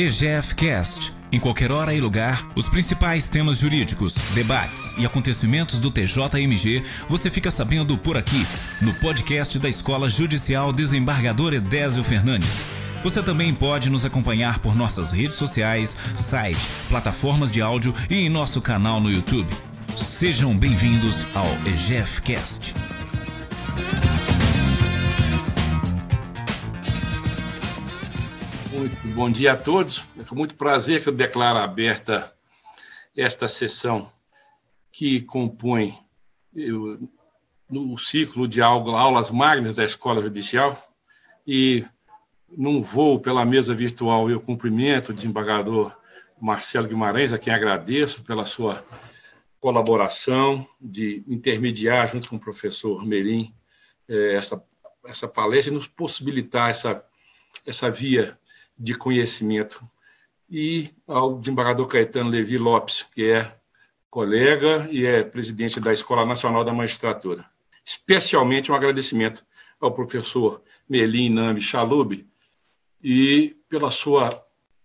EGFcast. Em qualquer hora e lugar, os principais temas jurídicos, debates e acontecimentos do TJMG você fica sabendo por aqui, no podcast da Escola Judicial Desembargador Edésio Fernandes. Você também pode nos acompanhar por nossas redes sociais, site, plataformas de áudio e em nosso canal no YouTube. Sejam bem-vindos ao EGFcast. Bom dia a todos. É com muito prazer que eu declaro aberta esta sessão que compõe eu, no ciclo de aulas magnas da Escola Judicial e num voo pela mesa virtual eu cumprimento o desembargador Marcelo Guimarães, a quem agradeço pela sua colaboração de intermediar junto com o professor Merim eh, essa, essa palestra e nos possibilitar essa, essa via de conhecimento. E ao desembargador Caetano Levi Lopes, que é colega e é presidente da Escola Nacional da Magistratura. Especialmente um agradecimento ao professor Melim Nami Chalub e pela sua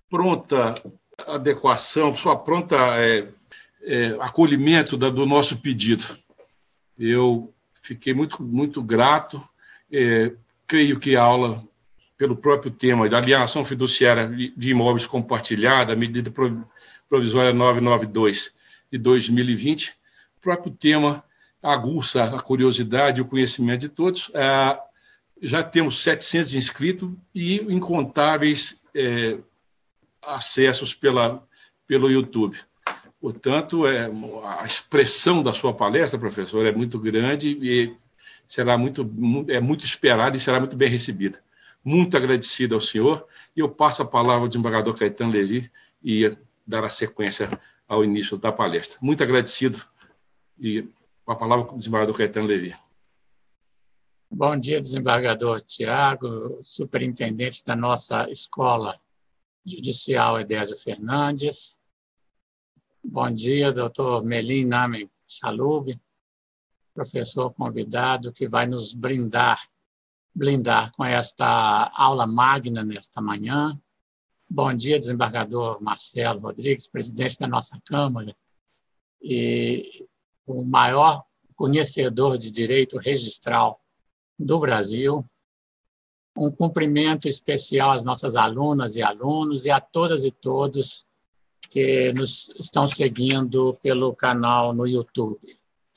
pronta adequação, sua pronta é, é, acolhimento da, do nosso pedido. Eu fiquei muito, muito grato. É, creio que a aula pelo próprio tema da alienação fiduciária de imóveis compartilhada, medida provisória 992 de 2020, o próprio tema aguça a curiosidade e o conhecimento de todos. É, já temos 700 inscritos e incontáveis é, acessos pela, pelo YouTube. Portanto, é, a expressão da sua palestra, professor, é muito grande e será muito, é muito esperada e será muito bem recebida muito agradecido ao senhor, e eu passo a palavra ao desembargador Caetano Levi e dar a sequência ao início da palestra. Muito agradecido, e com a palavra o desembargador Caetano Levi. Bom dia, desembargador Tiago, superintendente da nossa escola judicial Edésio Fernandes. Bom dia, doutor Melim Name Chalub, professor convidado que vai nos brindar blindar com esta aula magna nesta manhã. Bom dia, desembargador Marcelo Rodrigues, presidente da nossa Câmara e o maior conhecedor de direito registral do Brasil. Um cumprimento especial às nossas alunas e alunos e a todas e todos que nos estão seguindo pelo canal no YouTube.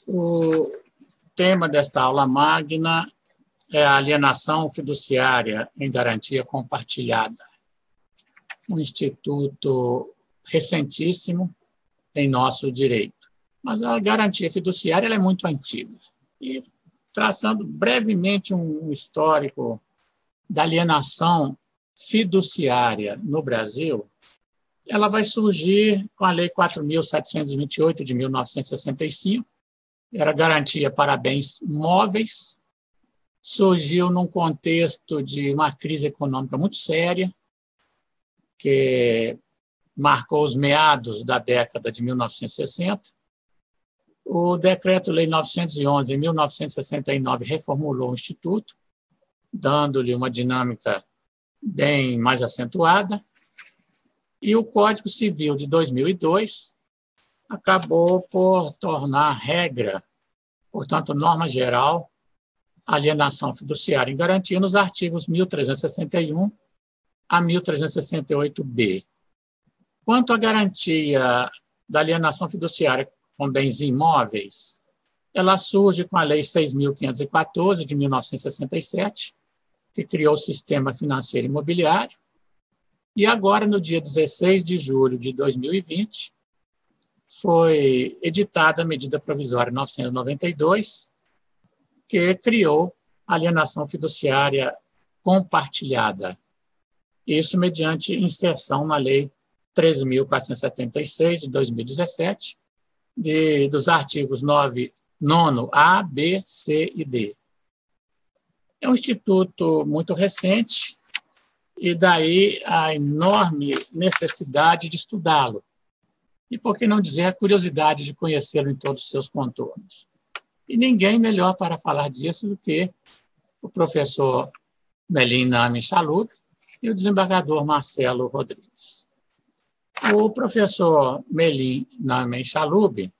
O tema desta aula magna é a alienação fiduciária em garantia compartilhada. Um instituto recentíssimo em nosso direito. Mas a garantia fiduciária é muito antiga. E traçando brevemente um histórico da alienação fiduciária no Brasil, ela vai surgir com a Lei 4.728 de 1965, era garantia para bens móveis surgiu num contexto de uma crise econômica muito séria, que marcou os meados da década de 1960. O Decreto-Lei 911, em 1969, reformulou o Instituto, dando-lhe uma dinâmica bem mais acentuada. E o Código Civil de 2002 acabou por tornar regra, portanto, norma geral, alienação fiduciária em garantia nos artigos 1361 a 1368b. Quanto à garantia da alienação fiduciária com bens imóveis, ela surge com a Lei 6.514, de 1967, que criou o Sistema Financeiro Imobiliário, e agora, no dia 16 de julho de 2020, foi editada a medida provisória 992, que criou a alienação fiduciária compartilhada. Isso mediante inserção na Lei 13.476 de 2017, de, dos artigos 9, 9 A, B, C e D. É um instituto muito recente e daí a enorme necessidade de estudá-lo. E por que não dizer a curiosidade de conhecê-lo em todos os seus contornos? E ninguém melhor para falar disso do que o professor Melina Michalub e o desembargador Marcelo Rodrigues. O professor Melim Namen Chalub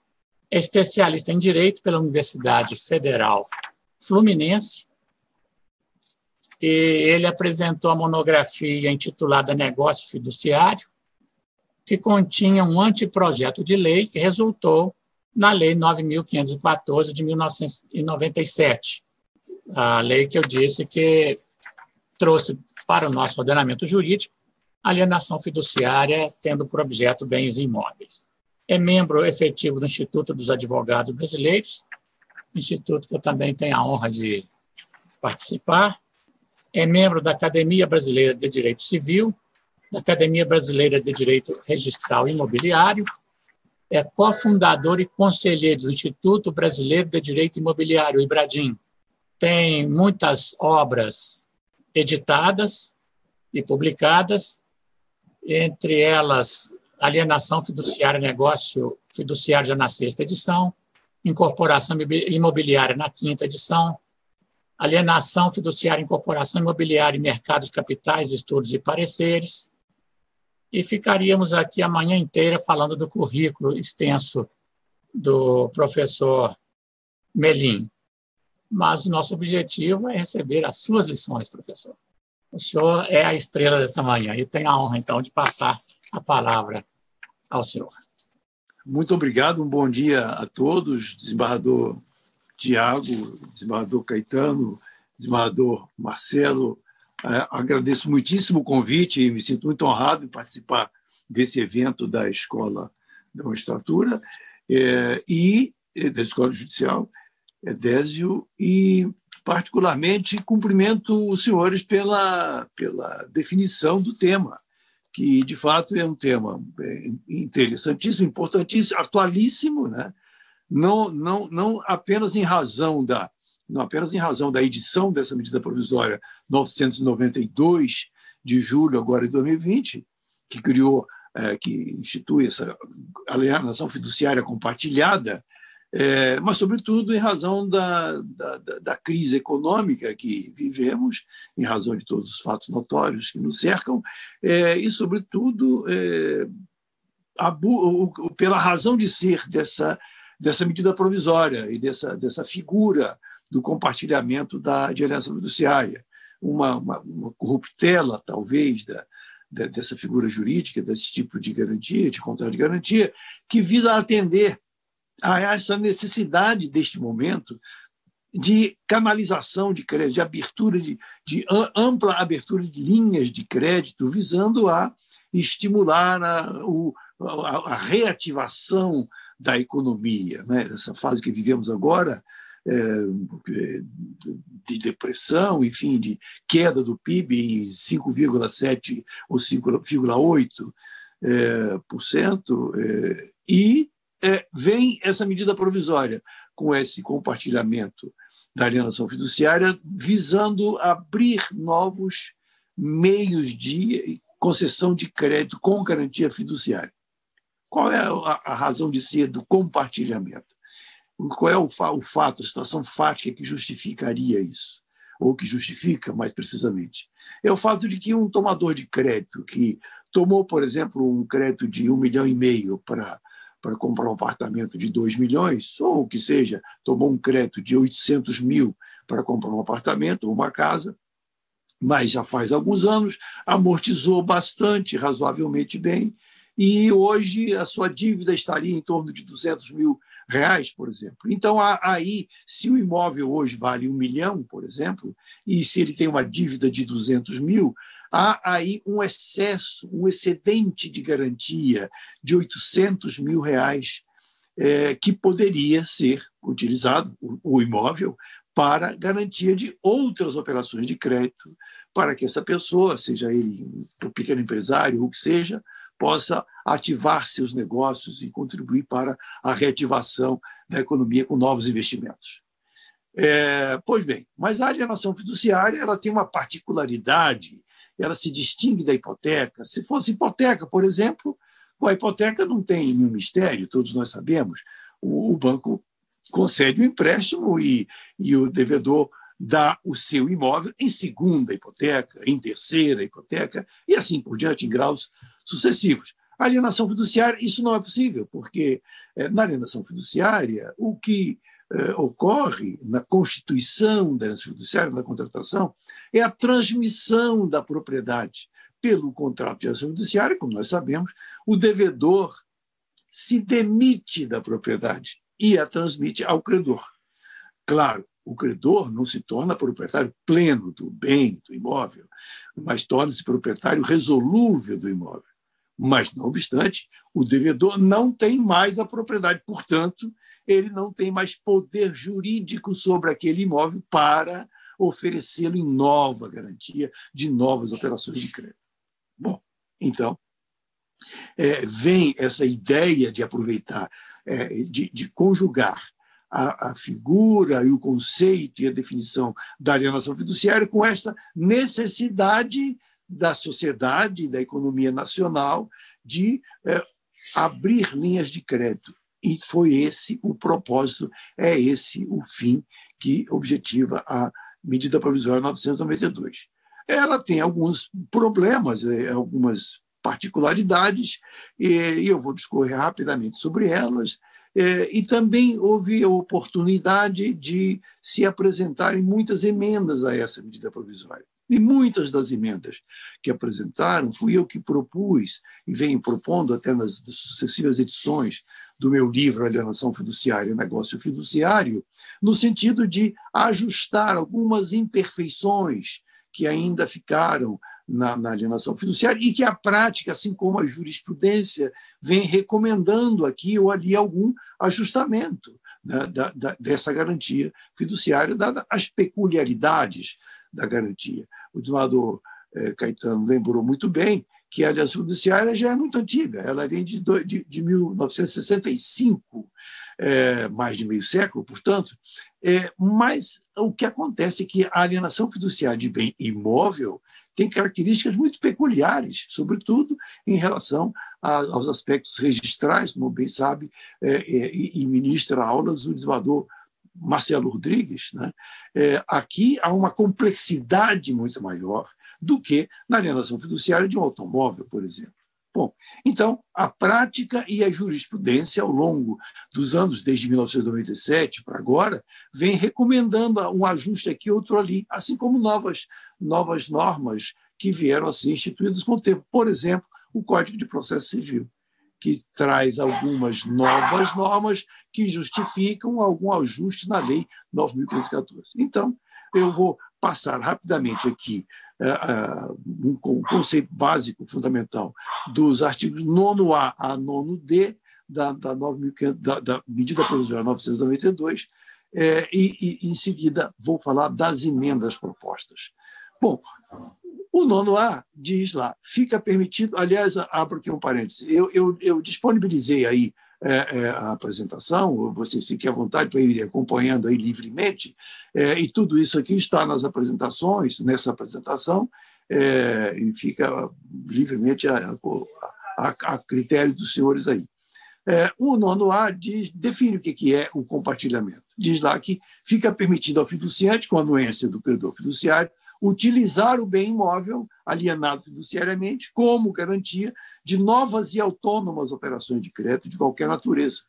é especialista em Direito pela Universidade Federal Fluminense e ele apresentou a monografia intitulada Negócio Fiduciário, que continha um anteprojeto de lei que resultou na Lei 9.514 de 1997, a lei que eu disse que trouxe para o nosso ordenamento jurídico alienação fiduciária tendo por objeto bens imóveis. É membro efetivo do Instituto dos Advogados Brasileiros, instituto que eu também tenho a honra de participar. É membro da Academia Brasileira de Direito Civil, da Academia Brasileira de Direito Registral Imobiliário, é cofundador e conselheiro do Instituto Brasileiro de Direito Imobiliário, IBRADIM. Tem muitas obras editadas e publicadas, entre elas Alienação Fiduciária Negócio Fiduciário já na sexta edição, Incorporação Imobiliária na quinta edição, Alienação Fiduciária, Incorporação Imobiliária e Mercados Capitais, Estudos e Pareceres. E ficaríamos aqui a manhã inteira falando do currículo extenso do professor Melim. Mas o nosso objetivo é receber as suas lições, professor. O senhor é a estrela dessa manhã e tenho a honra, então, de passar a palavra ao senhor. Muito obrigado, um bom dia a todos, desembargador Tiago, desembargador Caetano, desembargador Marcelo. É, agradeço muitíssimo o convite e me sinto muito honrado em participar desse evento da Escola da Magistratura é, e da Escola Judicial, Edésio, e particularmente cumprimento os senhores pela, pela definição do tema, que de fato é um tema é, interessantíssimo, importantíssimo, atualíssimo, né? não, não, não apenas em razão da não apenas em razão da edição dessa medida provisória 992 de julho agora de 2020, que criou, é, que institui essa alienação fiduciária compartilhada, é, mas, sobretudo, em razão da, da, da, crise econômica que vivemos, em razão de todos os fatos notórios que nos cercam, é, e, sobretudo, é, a, o, pela razão de ser dessa, dessa medida provisória e dessa, dessa figura do compartilhamento da de aliança fiduciária, uma, uma, uma corruptela, talvez, da, dessa figura jurídica, desse tipo de garantia, de contrato de garantia, que visa atender a essa necessidade deste momento de canalização de crédito, de abertura de, de ampla abertura de linhas de crédito, visando a estimular a, o, a, a reativação da economia. Né? Essa fase que vivemos agora, de depressão, enfim, de queda do PIB em 5,7% ou 5,8%, é, por cento, é, e vem essa medida provisória com esse compartilhamento da alienação fiduciária, visando abrir novos meios de concessão de crédito com garantia fiduciária. Qual é a razão de ser do compartilhamento? Qual é o, o fato, a situação fática que justificaria isso? Ou que justifica, mais precisamente? É o fato de que um tomador de crédito que tomou, por exemplo, um crédito de um milhão e meio para para comprar um apartamento de 2 milhões, ou que seja, tomou um crédito de 800 mil para comprar um apartamento ou uma casa, mas já faz alguns anos, amortizou bastante, razoavelmente bem, e hoje a sua dívida estaria em torno de 200 mil reais, por exemplo. Então, aí, se o imóvel hoje vale um milhão, por exemplo, e se ele tem uma dívida de 200 mil, há aí um excesso, um excedente de garantia de 800 mil reais é, que poderia ser utilizado, o, o imóvel, para garantia de outras operações de crédito, para que essa pessoa, seja ele um pequeno empresário ou o que seja, possa ativar seus negócios e contribuir para a reativação da economia com novos investimentos. É, pois bem, mas a alienação fiduciária ela tem uma particularidade ela se distingue da hipoteca. Se fosse hipoteca, por exemplo, a hipoteca não tem nenhum mistério, todos nós sabemos. O, o banco concede o um empréstimo e, e o devedor dá o seu imóvel em segunda hipoteca, em terceira hipoteca, e assim por diante, em graus sucessivos. alienação fiduciária, isso não é possível, porque é, na alienação fiduciária, o que é, ocorre na constituição da alienação fiduciária, na contratação, é a transmissão da propriedade. Pelo contrato de alienação fiduciária, como nós sabemos, o devedor se demite da propriedade e a transmite ao credor. Claro, o credor não se torna proprietário pleno do bem, do imóvel, mas torna-se proprietário resolúvel do imóvel. Mas, não obstante, o devedor não tem mais a propriedade, portanto, ele não tem mais poder jurídico sobre aquele imóvel para oferecê-lo em nova garantia de novas operações de crédito. Bom, então, é, vem essa ideia de aproveitar, é, de, de, conjugar a, a, figura e o conceito e a definição da alienação fiduciária com esta necessidade da sociedade, da economia nacional, de é, abrir linhas de crédito. E foi esse o propósito, é esse o fim que objetiva a medida provisória 992. Ela tem alguns problemas, é, algumas particularidades, e eu vou discorrer rapidamente sobre elas. É, e também houve a oportunidade de se apresentarem muitas emendas a essa medida provisória. E muitas das emendas que apresentaram fui eu que propus e venho propondo até nas sucessivas edições do meu livro Alienação Fiduciária e Negócio Fiduciário, no sentido de ajustar algumas imperfeições que ainda ficaram na, na, alienação fiduciária e que a prática, assim como a jurisprudência, vem recomendando aqui ou ali algum ajustamento né, da, da, dessa garantia fiduciária, dadas as peculiaridades da garantia. O desembargador eh, Caetano lembrou muito bem que a aliança judiciária já é muito antiga, ela vem de, de, de 1965, é, mais de meio século, portanto, é, mas o que acontece é que a alienação fiduciária de bem imóvel tem características muito peculiares, sobretudo em relação a, aos aspectos registrais, como bem sabe, é, e, e ministra aulas o desembargador Marcelo Rodrigues, né? É, aqui há uma complexidade muito maior do que na alienação fiduciária de um automóvel, por exemplo. Bom, então, a prática e a jurisprudência, ao longo dos anos, desde 1997 para agora, vem recomendando um ajuste aqui, outro ali, assim como novas, novas normas que vieram a ser instituídas com o tempo. Por exemplo, o Código de Processo Civil que traz algumas novas normas que justificam algum ajuste na Lei 9.514. Então, eu vou passar rapidamente aqui uh, um conceito básico, fundamental, dos artigos 9A a 9D da, da, 9, da, da medida provisória 992, é, e, e, em seguida, vou falar das emendas propostas. Bom, o nono A diz lá, fica permitido, aliás, abro aqui um parênteses, eu, eu, eu disponibilizei aí é, é, a apresentação, vocês fiquem à vontade para ir acompanhando aí livremente, é, e tudo isso aqui está nas apresentações, nessa apresentação, é, e fica livremente a, a, a, critério dos senhores aí. É, o nono A diz, define o que é o compartilhamento. Diz lá que fica permitido ao fiduciante, com a anuência do credor fiduciário, utilizar o bem imóvel alienado fiduciariamente como garantia de novas e autônomas operações de crédito de qualquer natureza,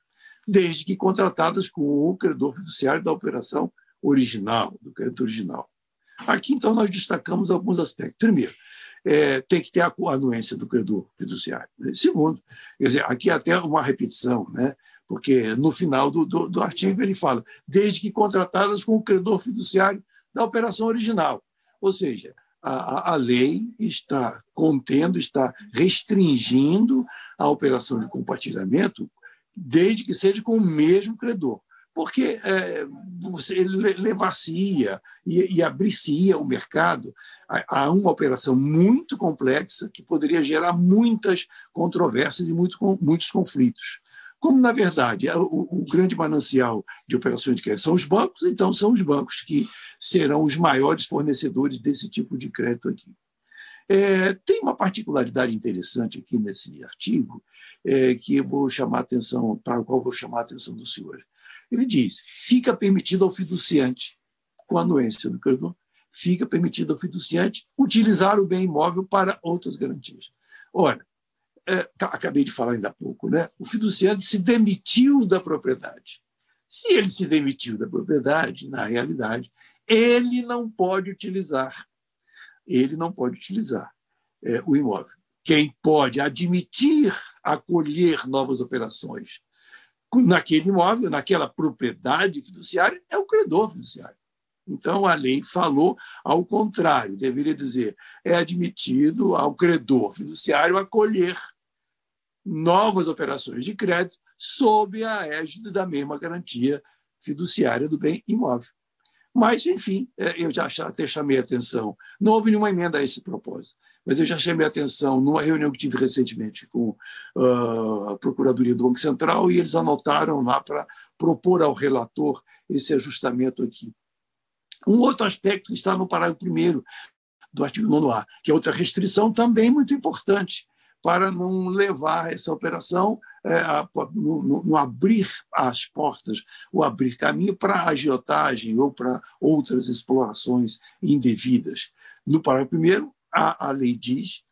desde que contratadas com o credor fiduciário da operação original, do crédito original. Aqui, então, nós destacamos alguns aspectos. Primeiro, é, tem que ter a anuência do credor fiduciário. Segundo, quer dizer, aqui até uma repetição, né? porque no final do, do, do artigo ele fala, desde que contratadas com o credor fiduciário da operação original. Ou seja, a, a lei está contendo, está restringindo a operação de compartilhamento, desde que seja com o mesmo credor. Porque é, você levar-se-ia e, e abrir-se-ia o mercado a, a, uma operação muito complexa que poderia gerar muitas controvérsias e muito, muitos conflitos. Como, na verdade, o, o grande manancial de operações de crédito são os bancos, então são os bancos que serão os maiores fornecedores desse tipo de crédito aqui. É, tem uma particularidade interessante aqui nesse artigo, é, que eu vou chamar a atenção, para a qual vou chamar a atenção do senhor. Ele diz: fica permitido ao fiduciante, com a anuência do credor, fica permitido ao fiduciante utilizar o bem imóvel para outras garantias. Ora, é, acabei de falar ainda há pouco, né? o fiduciário se demitiu da propriedade. Se ele se demitiu da propriedade, na realidade, ele não pode utilizar, ele não pode utilizar é, o imóvel. Quem pode admitir acolher novas operações naquele imóvel, naquela propriedade fiduciária, é o credor fiduciário. Então, a lei falou ao contrário, deveria dizer: é admitido ao credor fiduciário acolher novas operações de crédito sob a égide da mesma garantia fiduciária do bem imóvel. Mas, enfim, é, eu já até chamei a atenção. Não houve nenhuma emenda a esse propósito, mas eu já chamei a atenção numa reunião que tive recentemente com uh, a Procuradoria do Banco Central e eles anotaram lá para propor ao relator esse ajustamento aqui. Um outro aspecto que está no parágrafo 1 do artigo 9A, que é outra restrição também muito importante, para não levar essa operação é, a, no, no, abrir as portas, ou abrir caminho para agiotagem ou para outras explorações indevidas. No parágrafo primeiro, a, a lei diz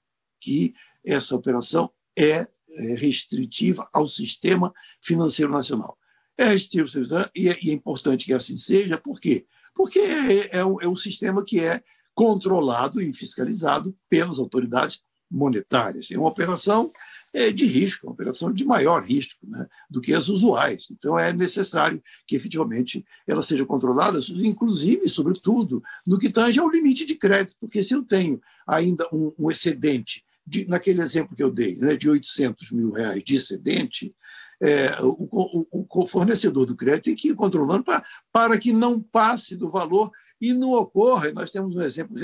que essa operação é, é restritiva ao sistema financeiro nacional. É restritiva e é, e é importante que assim seja, por quê? Porque é, é, um, é um sistema que é controlado e fiscalizado pelas autoridades monetárias. É uma operação é, de risco, uma operação de maior risco né, do que as usuais. Então, é necessário que efetivamente ela seja controlada, inclusive, sobretudo, no que tange ao limite de crédito, porque se eu tenho ainda um, um excedente, de, naquele exemplo que eu dei, né, de 800 mil reais de excedente, é, o, o, o, fornecedor do crédito tem que ir controlando pra, para que não passe do valor e não ocorra. Nós temos um exemplo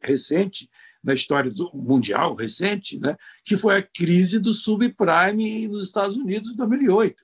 recente na história do mundial recente, né, que foi a crise do subprime nos Estados Unidos em 2008.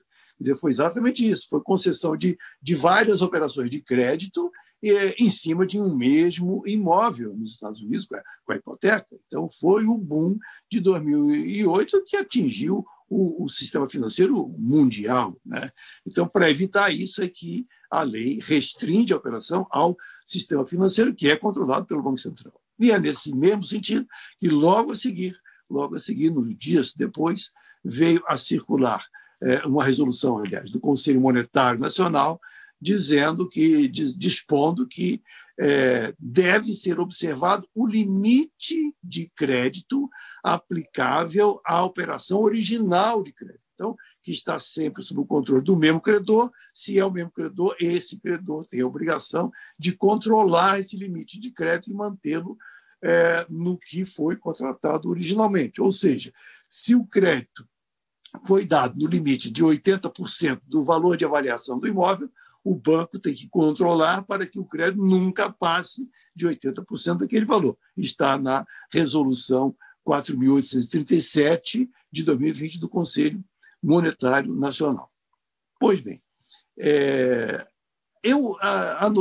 Foi exatamente isso, foi concessão de, de várias operações de crédito eh, em cima de um mesmo imóvel nos Estados Unidos, com a, com a hipoteca. Então, foi o boom de 2008 que atingiu o, o, sistema financeiro mundial. Né? Então, para evitar isso, é que a lei restringe a operação ao sistema financeiro, que é controlado pelo Banco Central. E é nesse mesmo sentido que logo a seguir, logo a seguir, nos dias depois, veio a circular é, uma resolução, aliás, do Conselho Monetário Nacional, dizendo que, dispondo que é, deve ser observado o limite de crédito aplicável à operação original de crédito. Então, que está sempre sob o controle do mesmo credor. Se é o mesmo credor, esse credor tem a obrigação de controlar esse limite de crédito e mantê-lo é, no que foi contratado originalmente. Ou seja, se o crédito foi dado no limite de 80% do valor de avaliação do imóvel, o banco tem que controlar para que o crédito nunca passe de 80% daquele valor. Está na resolução 4.837 de 2020 do Conselho Monetário Nacional. Pois bem, é, eu, a, a,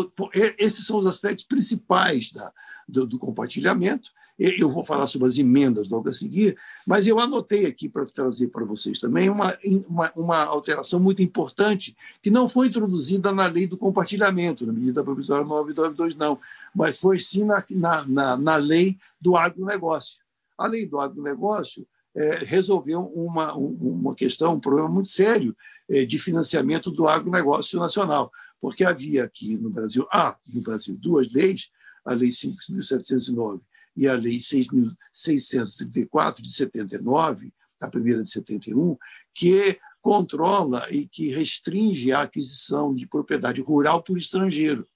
esses são os aspectos principais da, do, do, compartilhamento. Eu vou falar sobre as emendas logo a seguir, mas eu anotei aqui para trazer para vocês também uma, uma, uma, alteração muito importante que não foi introduzida na lei do compartilhamento, na medida provisória 992, não, mas foi sim na, na, na, na lei do agronegócio. A lei do agronegócio é, resolveu uma, uma questão, um problema muito sério é, de financiamento do agronegócio nacional, porque havia aqui no Brasil, ah, no Brasil, duas leis, a Lei 5.709 e a Lei 6.634 de 79, a primeira de 71, que controla e que restringe a aquisição de propriedade rural por estrangeiro.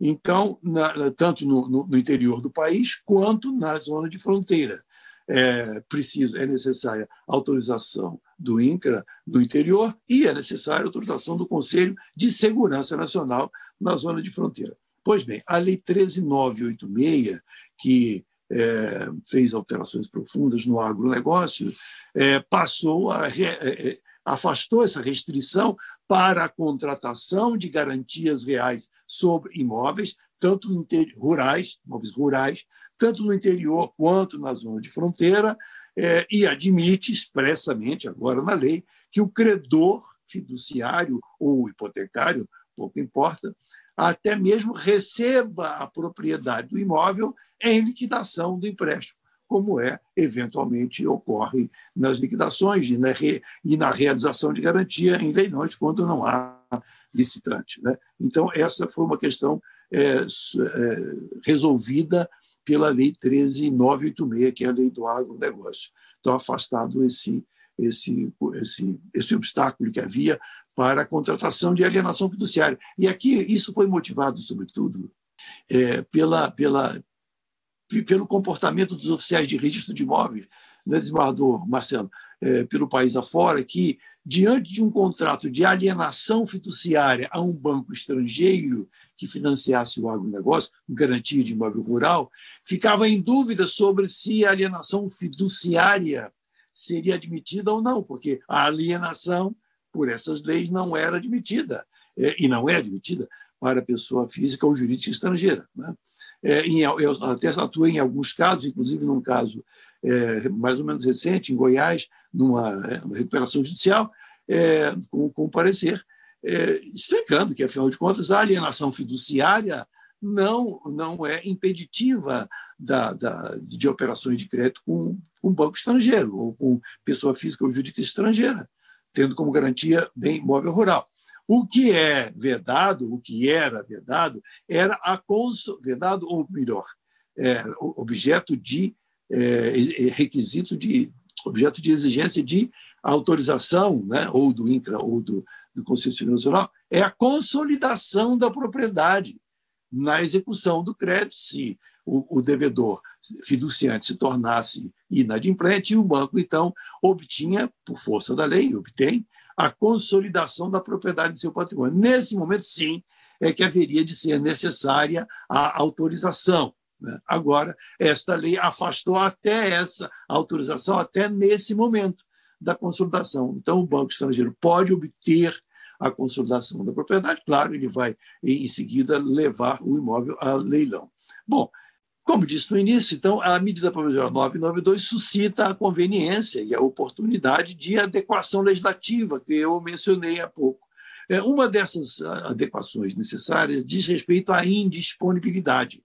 Então, na, tanto no, no, no, interior do país quanto na zona de fronteira é, preciso, é necessária autorização do INCRA no interior e é necessária autorização do Conselho de Segurança Nacional na zona de fronteira. Pois bem, a Lei 13986, que é, fez alterações profundas no agronegócio, é, passou a. É, é, afastou essa restrição para a contratação de garantias reais sobre imóveis, tanto rurais, imóveis rurais, tanto no interior quanto na zona de fronteira, é, e admite expressamente, agora na lei, que o credor fiduciário ou hipotecário, pouco importa, até mesmo receba a propriedade do imóvel em liquidação do empréstimo, como é, eventualmente, ocorre nas liquidações e na, re, e na realização de garantia em leilões, quando não há licitante. Né? Então, essa foi uma questão é, é, resolvida pela Lei 13986, que é a Lei do Agronegócio. Então, afastado esse, esse, esse, esse obstáculo que havia para a contratação de alienação fiduciária. E aqui isso foi motivado, sobretudo, é, pela, pela, pelo comportamento dos oficiais de registro de imóveis, né, desembargador Marcelo, é, pelo país afora, que, diante de um contrato de alienação fiduciária a um banco estrangeiro que financiasse o agronegócio, com garantia de imóvel rural, ficava em dúvida sobre se a alienação fiduciária seria admitida ou não, porque a alienação, por essas leis, não era admitida, é, e não é admitida para pessoa física ou jurídica estrangeira. Né? É, em, eu até atuei em alguns casos, inclusive num caso é, mais ou menos recente, em Goiás, numa, é, recuperação judicial, é, com, com parecer, é, explicando que, afinal de contas, a alienação fiduciária não, não é impeditiva da, da, de operações de crédito com, com banco estrangeiro ou com pessoa física ou jurídica estrangeira, tendo como garantia bem imóvel rural. O que é vedado, o que era vedado, era a conso, vedado ou melhor, é, objeto de é, requisito de objeto de exigência de autorização, né, ou do INCRA ou do, do Conselho Civil Nacional, é a consolidação da propriedade na execução do crédito, se o, o devedor fiduciante se tornasse inadimplente, e o banco, então, obtinha, por força da lei, obtém, a consolidação da propriedade de seu patrimônio. Nesse momento, sim, é que haveria de ser necessária a autorização. Né? Agora, esta lei afastou até essa autorização, até nesse momento da consolidação. Então, o banco estrangeiro pode obter a consolidação da propriedade, claro, ele vai, em seguida, levar o imóvel a leilão. Bom, como disse no início, então, a medida provisória 992 suscita a conveniência e a oportunidade de adequação legislativa, que eu mencionei há pouco. É, uma dessas adequações necessárias diz respeito à indisponibilidade.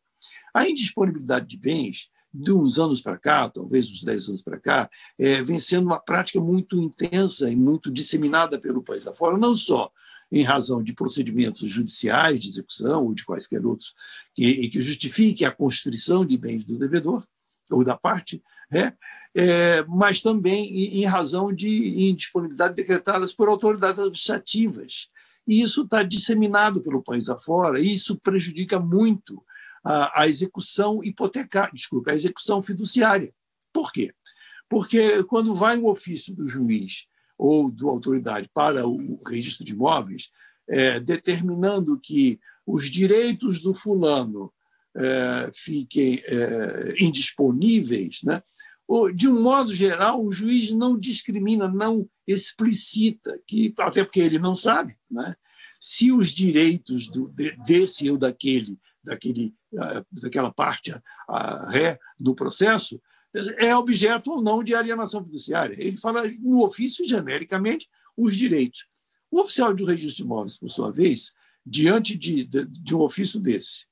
A indisponibilidade de bens, de uns anos para cá, talvez uns 10 anos para cá, é, vem sendo uma prática muito intensa e muito disseminada pelo país afora, não só em razão de procedimentos judiciais de execução ou de quaisquer outros que, que justifiquem a constrição de bens do devedor ou da parte, né? é, mas também em, em razão de indisponibilidade decretadas por autoridades administrativas. E isso está disseminado pelo país afora, e isso prejudica muito a, a execução hipotecária, desculpa, a execução fiduciária. Por quê? Porque quando vai um ofício do juiz ou da autoridade para o registro de imóveis, é, determinando que os direitos do fulano é, fiquem é, indisponíveis, né? de um modo geral, o juiz não discrimina, não explicita, que, até porque ele não sabe, né? se os direitos do, de, desse ou daquele, daquele, daquela parte a, a ré do processo é objeto ou não de alienação fiduciária. Ele fala no ofício, genericamente, os direitos. O oficial de registro de imóveis, por sua vez, diante de, de, de um ofício desse,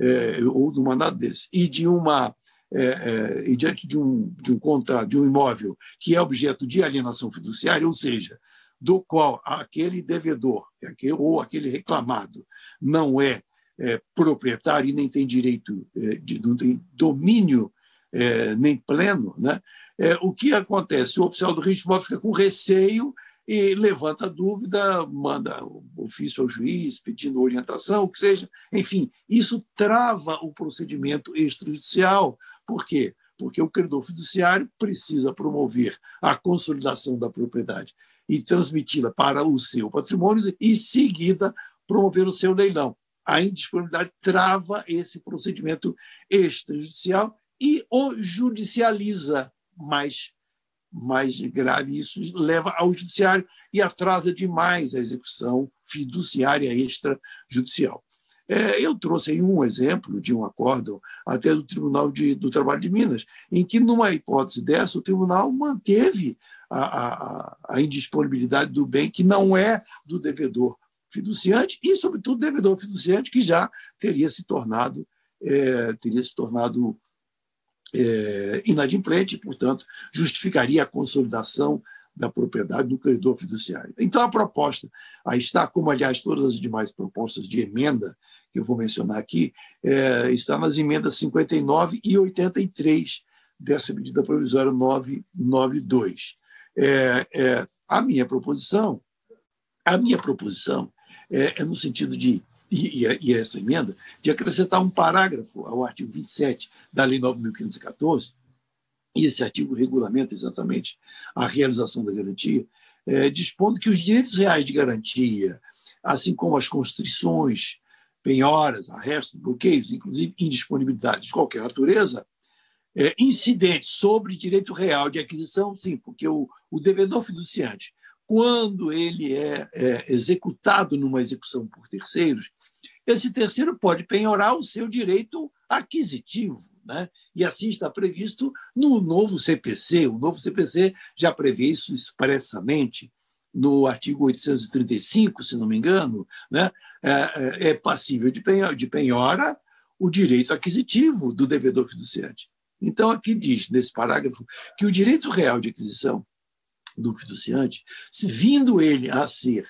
é, ou um mandado desse, e de uma é, é, e diante de um, de um contrato, de um imóvel que é objeto de alienação fiduciária, ou seja, do qual aquele devedor aquele, ou aquele reclamado não é, é proprietário e nem tem direito, é, de, não tem domínio é, nem pleno, né? É, o que acontece? O oficial do registro fica com receio e levanta dúvida, manda ofício ao juiz pedindo orientação, o que seja. Enfim, isso trava o procedimento extrajudicial. Por quê? Porque o credor fiduciário precisa promover a consolidação da propriedade e transmiti-la para o seu patrimônio e, em seguida, promover o seu leilão. A indisponibilidade trava esse procedimento extrajudicial e o judicializa mais mais grave isso leva ao judiciário e atrasa demais a execução fiduciária extrajudicial. É, eu trouxe aí um exemplo de um acórdão até do Tribunal de, do Trabalho de Minas, em que, numa hipótese dessa, o tribunal manteve a, a, a indisponibilidade do bem que não é do devedor fiduciante e, sobretudo, devedor fiduciante que já teria se tornado é, teria se tornado é, inadimplente, portanto, justificaria a consolidação da propriedade do credor fiduciário. Então, a proposta, aí está, como aliás todas as demais propostas de emenda que eu vou mencionar aqui, é, está nas emendas 59 e 83 dessa medida provisória 992. É, é, a minha proposição, a minha proposição é, é no sentido de e, e, essa emenda, de acrescentar um parágrafo ao artigo 27 da Lei 9.514, e esse artigo regulamenta exatamente a realização da garantia, é, dispondo que os direitos reais de garantia, assim como as constrições, penhoras, arrestos, bloqueios, inclusive indisponibilidade de qualquer natureza, é, incidentes sobre direito real de aquisição, sim, porque o, o devedor fiduciante, quando ele é, é executado numa execução por terceiros, esse terceiro pode penhorar o seu direito aquisitivo. Né? E assim está previsto no novo CPC. O novo CPC já prevê isso expressamente no artigo 835, se não me engano, né? é, é, é passível de, penhora, de penhora o direito aquisitivo do devedor fiduciante. Então, aqui diz, nesse parágrafo, que o direito real de aquisição do fiduciante, se vindo ele a ser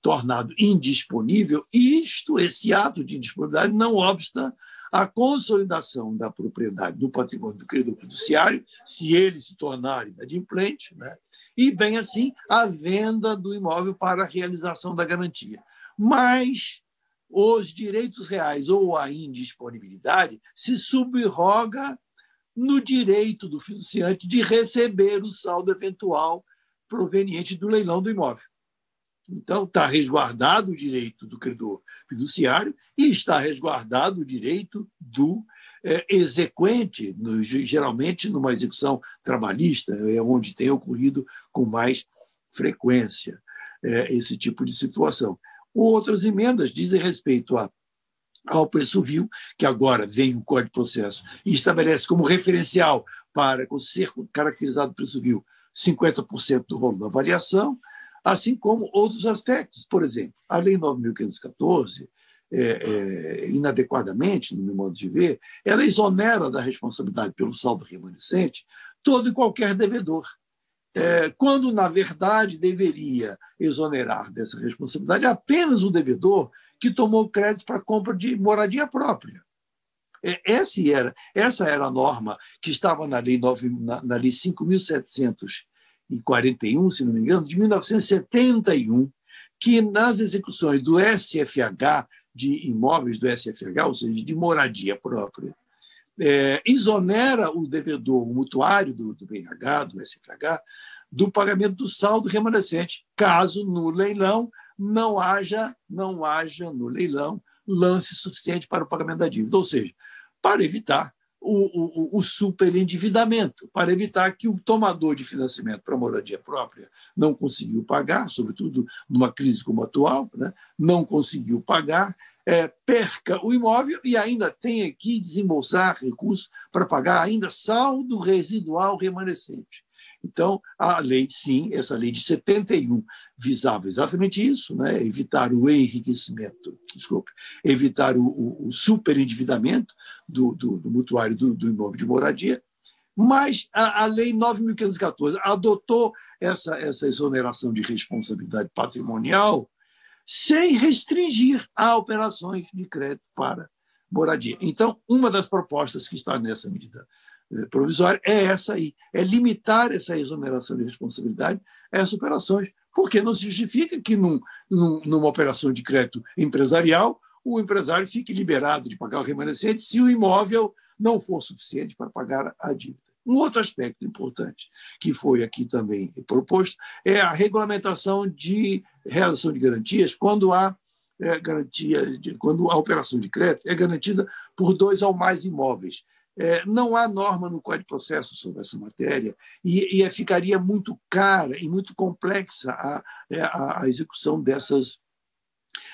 tornado indisponível, isto, esse ato de indisponibilidade, não obsta a consolidação da propriedade do patrimônio do credor fiduciário, se ele se tornar inadimplente, né? e, bem assim, a venda do imóvel para a realização da garantia. Mas os direitos reais ou a indisponibilidade se subroga no direito do fiduciante de receber o saldo eventual proveniente do leilão do imóvel. Então, está resguardado o direito do credor fiduciário e está resguardado o direito do é, exequente, no, geralmente numa execução trabalhista, é onde tem ocorrido com mais frequência é, esse tipo de situação. Outras emendas dizem respeito a, ao preço vil, que agora vem o Código de Processo e estabelece como referencial para ser caracterizado preço vil 50% do valor da variação, assim como outros aspectos. Por exemplo, a Lei 9.514, é, é, inadequadamente, no meu modo de ver, ela exonera da responsabilidade pelo saldo remanescente todo e qualquer devedor. É, quando, na verdade, deveria exonerar dessa responsabilidade apenas o devedor que tomou crédito para compra de moradia própria. É, essa era, essa era a norma que estava na Lei, 9, na, na lei 5.700 1941, se não me engano, de 1971, que nas execuções do SFH, de imóveis do SFH, ou seja, de moradia própria, é, exonera o devedor, o mutuário do, do BNH, do SFH, do pagamento do saldo remanescente, caso no leilão não haja, não haja no leilão lance suficiente para o pagamento da dívida. Ou seja, para evitar o, o, o superendividamento, para evitar que o tomador de financiamento para moradia própria não conseguiu pagar, sobretudo numa crise como a atual, né? não conseguiu pagar, é, perca o imóvel e ainda tenha que desembolsar recursos para pagar ainda saldo residual remanescente. Então, a lei, sim, essa lei de 71 visava exatamente isso, né? evitar o enriquecimento, desculpe, evitar o, o, o superendividamento do, do, do mutuário do, do, imóvel de moradia, mas a, a Lei 9.514 adotou essa, essa exoneração de responsabilidade patrimonial sem restringir a operações de crédito para moradia. Então, uma das propostas que está nessa medida eh, provisória é essa aí, é limitar essa exoneração de responsabilidade a essas operações porque não se justifica que, num, num, numa operação de crédito empresarial, o empresário fique liberado de pagar o remanescente se o imóvel não for suficiente para pagar a dívida. Um outro aspecto importante que foi aqui também proposto é a regulamentação de realização de garantias quando há é, garantia, de, quando a operação de crédito é garantida por dois ou mais imóveis. É, não há norma no Código de Processo sobre essa matéria e, e ficaria muito cara e muito complexa a, é, a, a execução dessas,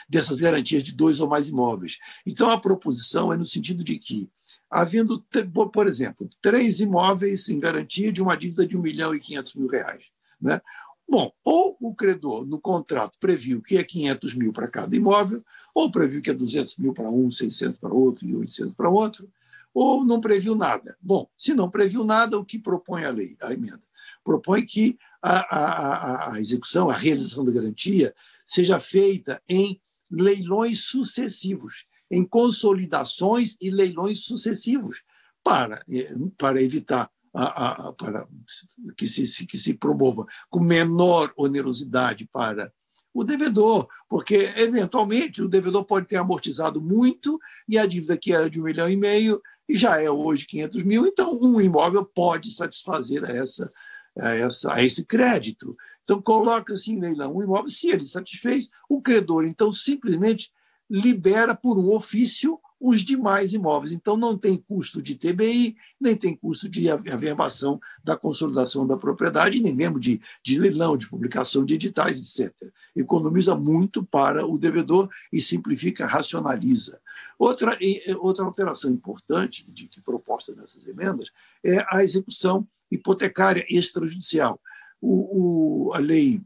dessas garantias de dois ou mais imóveis. Então, a proposição é no sentido de que, havendo, por exemplo, três imóveis em garantia de uma dívida de 1 milhão e 500 mil reais, né? Bom, ou o credor no contrato previu que é 500 mil para cada imóvel, ou previu que é 200 mil para um, 600 para outro e 800 para outro, ou não previu nada. Bom, se não previu nada, o que propõe a lei, a emenda? Propõe que a, a, a execução, a realização da garantia, seja feita em leilões sucessivos, em consolidações e leilões sucessivos, para, eh, para evitar a, a, para que se, que se promova com menor onerosidade para o devedor, porque, eventualmente, o devedor pode ter amortizado muito e a dívida que era de um milhão e meio e já é hoje 500 mil, então um imóvel pode satisfazer a, essa, a, essa, a esse crédito. Então, coloca-se em leilão um imóvel, se ele satisfez, o credor, então, simplesmente libera por um ofício os demais imóveis. Então, não tem custo de TBI, nem tem custo de averbação da consolidação da propriedade, nem mesmo de, de leilão, de publicação de editais, etc. Economiza muito para o devedor e simplifica, racionaliza. Outra, outra alteração importante de, de proposta nessas emendas é a execução hipotecária extrajudicial. O, o, a lei,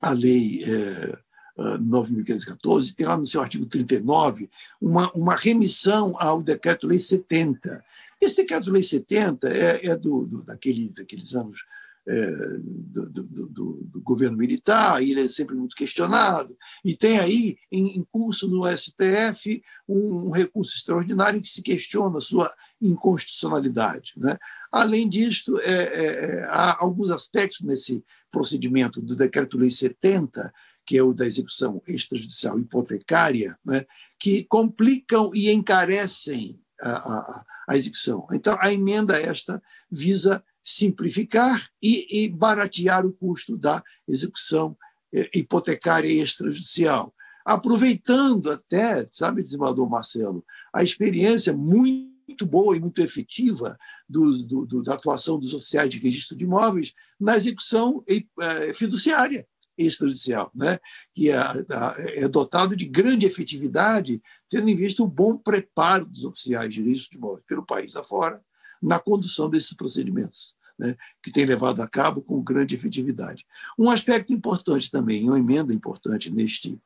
a lei é, 9.514, tem lá no seu artigo 39 uma, uma remissão ao Decreto-Lei 70. Esse Decreto-Lei 70 é, é do, do, daquele, daqueles anos é, do, do, do, governo militar, e ele é sempre muito questionado, e tem aí em, em curso no STF um, um, recurso extraordinário que se questiona a sua inconstitucionalidade. Né? Além disso, é, é, é há alguns aspectos nesse procedimento do Decreto-Lei 70 que é o da execução extrajudicial hipotecária, né, que complicam e encarecem a, a, a, execução. Então, a emenda esta visa simplificar e, e baratear o custo da execução eh, hipotecária extrajudicial, aproveitando até, sabe, desembargador Marcelo, a experiência muito boa e muito efetiva do, do, do, da atuação dos oficiais de registro de imóveis na execução eh, fiduciária extrajudicial, né? que é, é, dotado de grande efetividade, tendo em vista o bom preparo dos oficiais de registro de imóveis pelo país afora na condução desses procedimentos, né? que tem levado a cabo com grande efetividade. Um aspecto importante também, uma emenda importante neste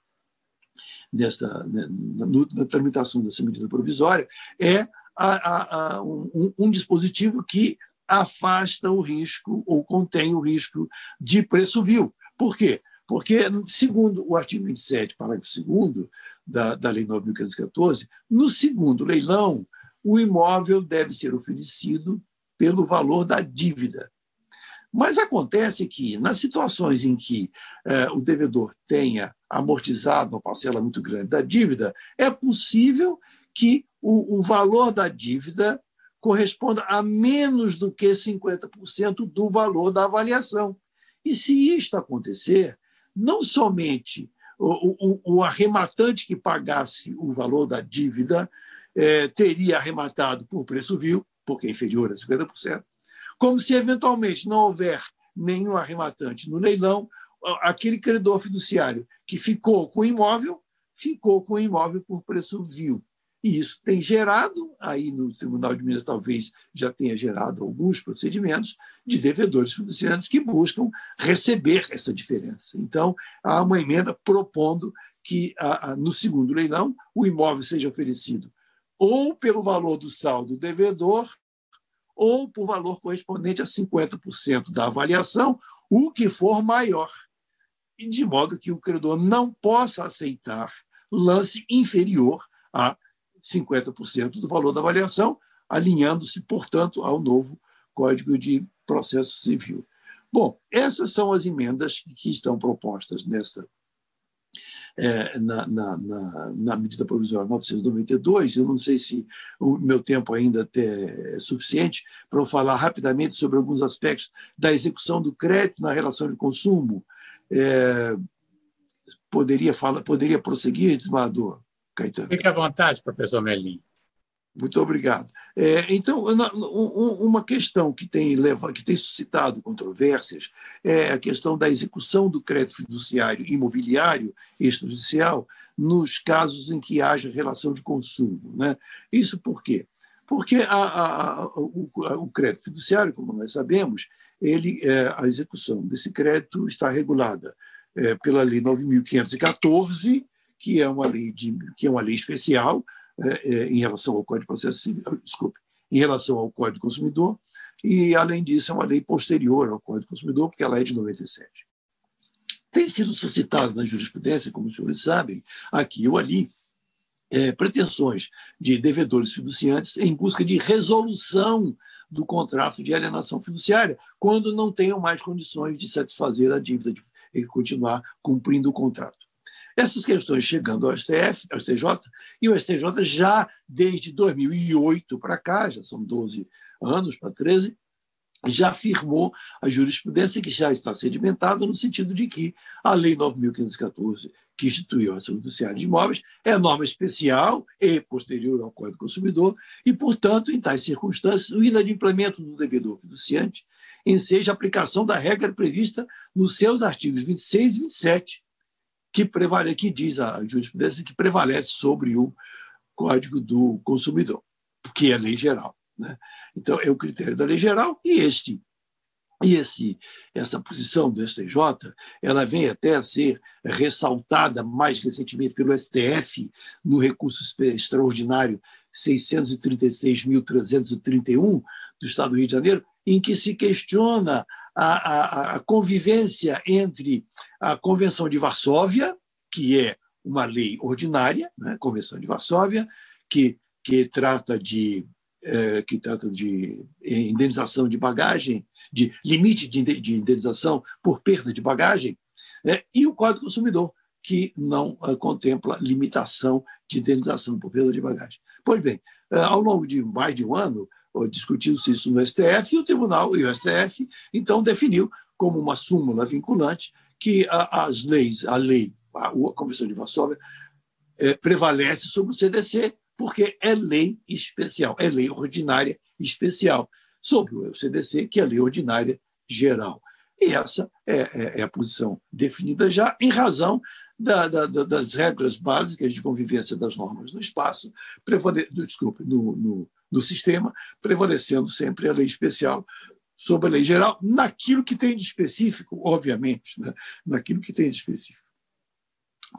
nessa, né, na, na, tramitação dessa medida provisória, é a, a, a, um, um dispositivo que afasta o risco ou contém o risco de preço vil, por quê? Porque, segundo o artigo 27, parágrafo 2 da, da Lei 9.514, no segundo leilão, o imóvel deve ser oferecido pelo valor da dívida. Mas acontece que, nas situações em que eh, o devedor tenha amortizado uma parcela muito grande da dívida, é possível que o, o valor da dívida corresponda a menos do que 50% do valor da avaliação. E se isto acontecer, não somente o, o, o arrematante que pagasse o valor da dívida é, teria arrematado por preço vil, porque é inferior a 50%, como se eventualmente não houver nenhum arrematante no leilão, aquele credor fiduciário que ficou com o imóvel, ficou com o imóvel por preço vil. E isso tem gerado, aí no Tribunal de Minas talvez já tenha gerado alguns procedimentos de devedores fiduciários que buscam receber essa diferença. Então, há uma emenda propondo que, no segundo leilão, o imóvel seja oferecido ou pelo valor do saldo devedor ou por valor correspondente a 50% da avaliação, o que for maior, de modo que o credor não possa aceitar lance inferior a 50% do valor da avaliação, alinhando-se, portanto, ao novo Código de Processo Civil. Bom, essas são as emendas que estão propostas nesta é, na, na, na, na, medida provisória 992. Eu não sei se o meu tempo ainda é suficiente para eu falar rapidamente sobre alguns aspectos da execução do crédito na relação de consumo. É, poderia falar, poderia prosseguir, desembargador? Caetano. Fique à vontade, professor Melim. Muito obrigado. É, então, uma questão que tem, levado, que tem suscitado controvérsias é a questão da execução do crédito fiduciário imobiliário extrajudicial nos casos em que haja relação de consumo. Né? Isso por quê? Porque a, a, a, o, o, crédito fiduciário, como nós sabemos, ele, é, a execução desse crédito está regulada é, pela Lei 9.514, que é uma lei de, que é uma lei especial é, é, em relação ao Código de Processo Civil, desculpe, em relação ao Código do Consumidor, e, além disso, é uma lei posterior ao Código do Consumidor, porque ela é de 97. Tem sido suscitado na jurisprudência, como os senhores sabem, aqui ou ali, é, pretensões de devedores fiduciantes em busca de resolução do contrato de alienação fiduciária, quando não tenham mais condições de satisfazer a dívida e continuar cumprindo o contrato. Essas questões chegando ao STF, ao STJ, e o STJ já desde 2008 para cá, já são 12 anos para 13, já afirmou a jurisprudência que já está sedimentada no sentido de que a Lei 9.514 que instituiu a fiduciária de imóveis, é norma especial e posterior ao Código do Consumidor, e, portanto, em tais circunstâncias, o inadimplemento do devedor fiduciante enseja a aplicação da regra prevista nos seus artigos 26 e 27, que, prevale, que diz a jurisprudência que prevalece sobre o Código do Consumidor, que é lei geral. Né? Então, é o critério da lei geral, e este e esse, essa posição do STJ ela vem até a ser ressaltada mais recentemente pelo STF no recurso extraordinário 636.331 do Estado do Rio de Janeiro, em que se questiona a, a, a convivência entre a Convenção de Varsóvia, que é uma lei ordinária, né, Convenção de Varsóvia, que, que trata de é, que trata de indenização de bagagem de limite de indenização por perda de bagagem, né? e o Código do Consumidor, que não uh, contempla limitação de indenização por perda de bagagem. Pois bem, uh, ao longo de mais de um ano, discutiu-se isso no STF, e o Tribunal e o STF, então, definiu como uma súmula vinculante que as leis, a lei, a, a Convenção de Varsóvia, eh, prevalece sobre o CDC, porque é lei especial, é lei ordinária especial sobre o CDC, que é a Lei Ordinária Geral. E essa é, é, é a posição definida já em razão da, da, das regras básicas de convivência das normas no espaço, desculpe, no, no, no sistema, prevalecendo sempre a lei especial sobre a lei geral, naquilo que tem de específico, obviamente, né? naquilo que tem de específico.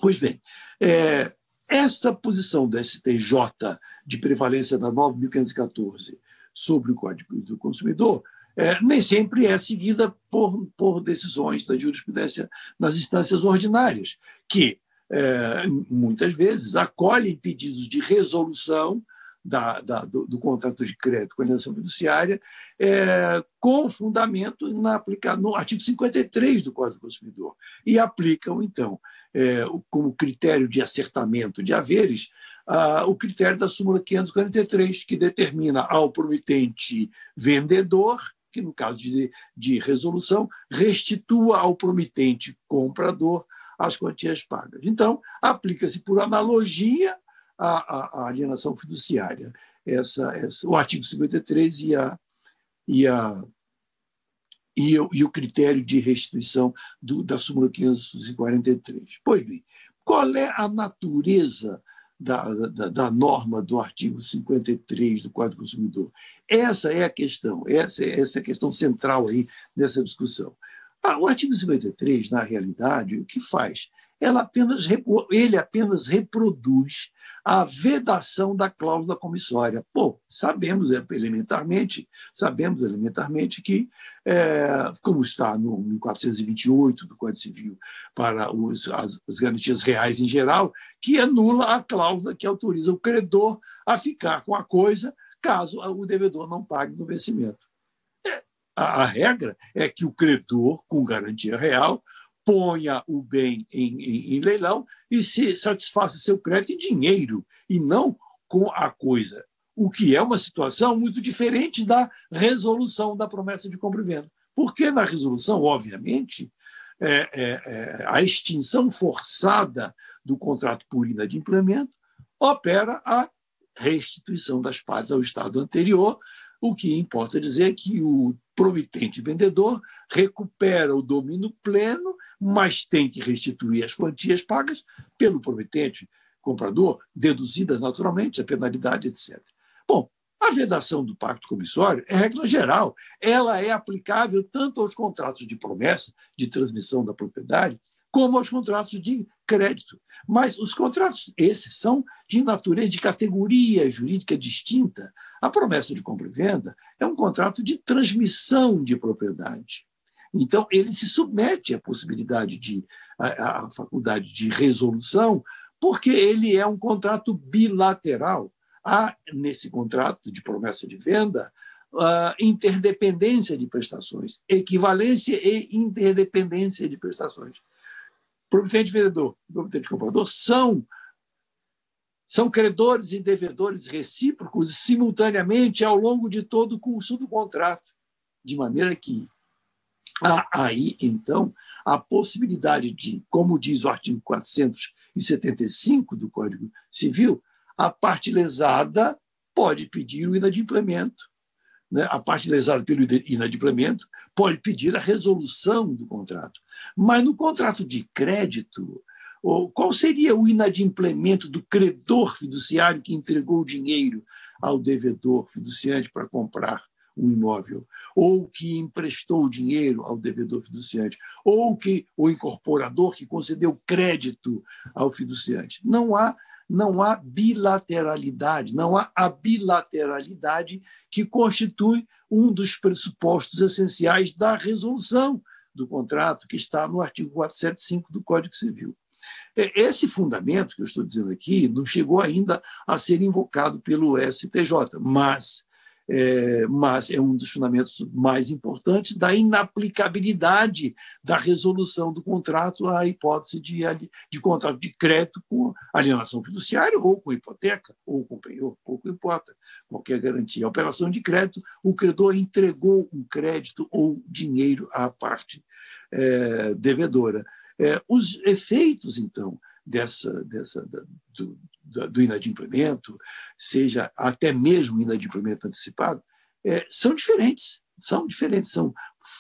Pois bem, é, essa posição do STJ de prevalência da 9.514 sobre o Código do Consumidor, é, nem sempre é seguida por, por decisões da jurisprudência nas instâncias ordinárias, que é, muitas vezes acolhem pedidos de resolução da, da, do, do, contrato de crédito com a alienação fiduciária, é, com fundamento na aplicar, no artigo 53 do Código do Consumidor, e aplicam, então, é, como critério de acertamento de haveres, ah, o critério da súmula 543, que determina ao promitente vendedor, que no caso de, de resolução, restitua ao promitente comprador as quantias pagas. Então, aplica-se por analogia à, à, alienação fiduciária, essa, essa, o artigo 53 e, a, e, a, e, o, e o critério de restituição do, da súmula 543. Pois bem, qual é a natureza da, da, da, norma do artigo 53 do Código do Consumidor. Essa é a questão, essa, essa é a questão central aí nessa discussão. Ah, o artigo 53, na realidade, o que faz? Ela apenas, ele apenas reproduz a vedação da cláusula comissória. Pô, sabemos elementarmente, sabemos elementarmente que, é, como está no 1428 do Código Civil para os, as, as garantias reais em geral, que anula a cláusula que autoriza o credor a ficar com a coisa caso o devedor não pague no vencimento. É, a, a regra é que o credor, com garantia real, ponha o bem em, em, em leilão e se satisfaça seu crédito em dinheiro e não com a coisa. O que é uma situação muito diferente da resolução da promessa de compra e venda. Porque na resolução, obviamente, é, é, é, a extinção forçada do contrato por inadimplemento opera a restituição das partes ao estado anterior, o que importa dizer que o promitente vendedor recupera o domínio pleno, mas tem que restituir as quantias pagas pelo promitente comprador, deduzidas naturalmente a penalidade, etc. Bom, a vedação do pacto comissório é regra geral. Ela é aplicável tanto aos contratos de promessa de transmissão da propriedade, como aos contratos de crédito. Mas os contratos, esses, são de natureza, de categoria jurídica distinta. A promessa de compra e venda é um contrato de transmissão de propriedade. Então, ele se submete à possibilidade de, à, à faculdade de resolução, porque ele é um contrato bilateral. Há, nesse contrato de promessa de venda, uh, interdependência de prestações, equivalência e interdependência de prestações. Promitente vendedor e promitente comprador são são credores e devedores recíprocos simultaneamente ao longo de todo o curso do contrato, de maneira que há aí, então, a possibilidade de, como diz o artigo 475 do Código Civil, a parte lesada pode pedir o inadimplemento né, a parte lesada pelo inadimplemento pode pedir a resolução do contrato. Mas no contrato de crédito, qual seria o inadimplemento do credor fiduciário que entregou o dinheiro ao devedor fiduciante para comprar um imóvel, ou que emprestou o dinheiro ao devedor fiduciante, ou que o incorporador que concedeu crédito ao fiduciante? Não há não há bilateralidade, não há a bilateralidade que constitui um dos pressupostos essenciais da resolução do contrato, que está no artigo 475 do Código Civil. É, esse fundamento que eu estou dizendo aqui não chegou ainda a ser invocado pelo STJ, mas é, mas é um dos fundamentos mais importantes da inaplicabilidade da resolução do contrato à hipótese de, de contrato de crédito com alienação fiduciária ou com hipoteca, ou com penhor, pouco importa, qualquer garantia. A operação de crédito, o credor entregou um crédito ou dinheiro à parte é, devedora. É, os efeitos, então, dessa, dessa da, do, do inadimplemento, seja até mesmo inadimplemento antecipado, é, são diferentes. São diferentes, são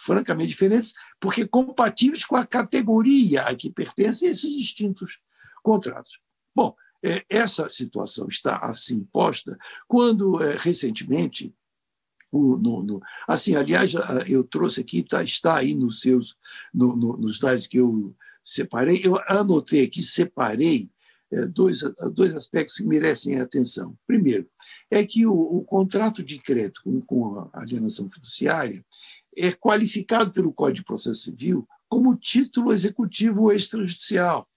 francamente diferentes, porque compatíveis com a categoria a que pertencem esses distintos contratos. Bom, é, essa situação está assim posta quando, é, recentemente, o, no, no, assim, aliás, eu trouxe aqui, tá, está aí nos seus, no, no, nos dados que eu separei, eu anotei aqui, separei dois, dois aspectos que merecem atenção. Primeiro, é que o, o contrato de crédito com, com a alienação fiduciária é qualificado pelo Código de Processo Civil como título executivo extrajudicial.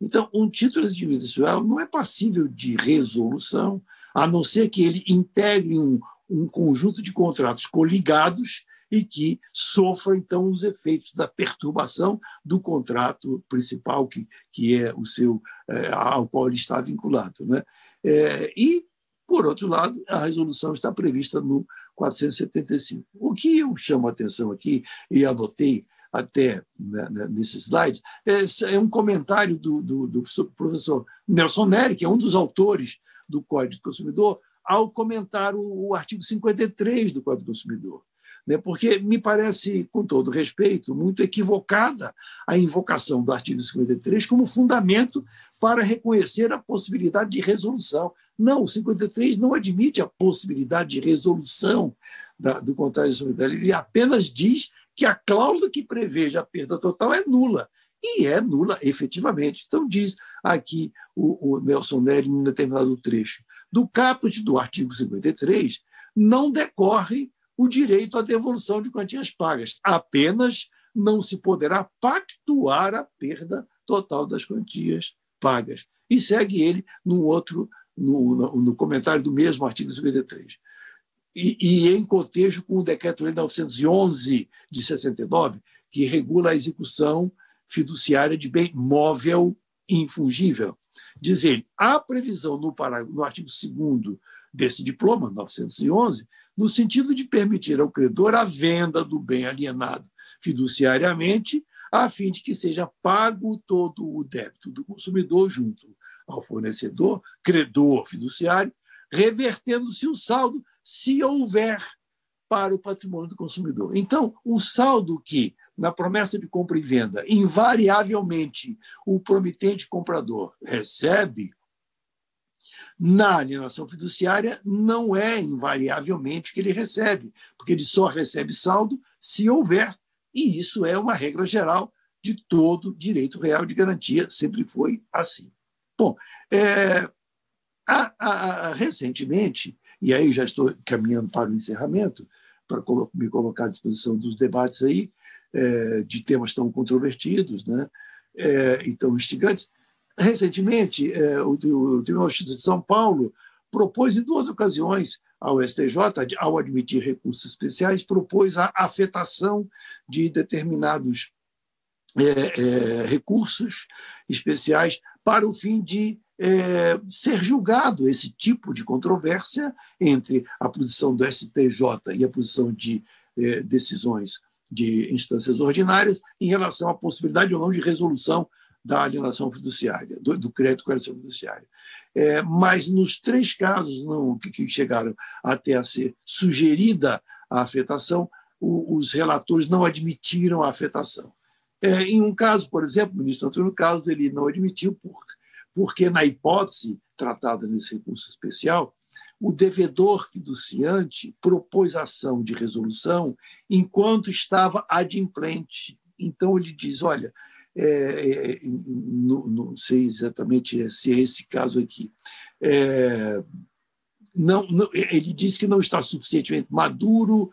Então, um título extrajudicial não é passível de resolução, a não ser que ele integre um, um conjunto de contratos coligados e que sofra, então, os efeitos da perturbação do contrato principal, que, que é o seu, é, ao qual ele está vinculado. Né? É, e, por outro lado, a resolução está prevista no 475. O que eu chamo a atenção aqui, e anotei até né, né nesses slides, é, é, um comentário do, do, do professor Nelson Neri, que é um dos autores do Código do Consumidor, ao comentar o, o artigo 53 do Código do Consumidor né? porque me parece, com todo respeito, muito equivocada a invocação do artigo 53 como fundamento para reconhecer a possibilidade de resolução. Não, o 53 não admite a possibilidade de resolução da, do contrato de solidaridade, ele apenas diz que a cláusula que preveja a perda total é nula. E é nula, efetivamente. Então, diz aqui o, o Nelson Nery, em determinado trecho. Do caput do artigo 53, não decorre o direito à devolução de quantias pagas. Apenas não se poderá pactuar a perda total das quantias pagas. E segue ele no outro, no, no, no comentário do mesmo artigo 53. E, e em cotejo com o Decreto-Lei 911 de 69, que regula a execução fiduciária de bem móvel infungível. Diz ele, há previsão no, no artigo 2 desse diploma, 911, no sentido de permitir ao credor a venda do bem alienado fiduciariamente, a fim de que seja pago todo o débito do consumidor junto ao fornecedor, credor fiduciário, revertendo-se o saldo, se houver, para o patrimônio do consumidor. Então, o saldo que, na promessa de compra e venda, invariavelmente o promitente comprador recebe, na alienação fiduciária, não é invariavelmente que ele recebe, porque ele só recebe saldo se houver, e isso é uma regra geral de todo direito real de garantia, sempre foi assim. Bom, é, a, a, a, recentemente, e aí já estou caminhando para o encerramento, para me colocar à disposição dos debates aí, é, de temas tão controvertidos né, é, e tão instigantes. Recentemente, é, o, Tribunal de Justiça de São Paulo propôs em duas ocasiões ao STJ, ao admitir recursos especiais, propôs a afetação de determinados é, é, recursos especiais para o fim de ser julgado esse tipo de controvérsia entre a posição do STJ e a posição de decisões de instâncias ordinárias em relação à possibilidade ou não de resolução da alienação fiduciária, do, do crédito com alienação fiduciária. É, mas nos três casos não, que, que, chegaram até a ser sugerida a afetação, o, os relatores não admitiram a afetação. É, em um caso, por exemplo, o ministro Antônio Carlos ele não admitiu por, porque, na hipótese tratada nesse recurso especial, o devedor fiduciante propôs ação de resolução enquanto estava adimplente. Então, ele diz: olha, é, é, não, não, sei exatamente se é esse caso aqui. É, não, não, ele diz que não está suficientemente maduro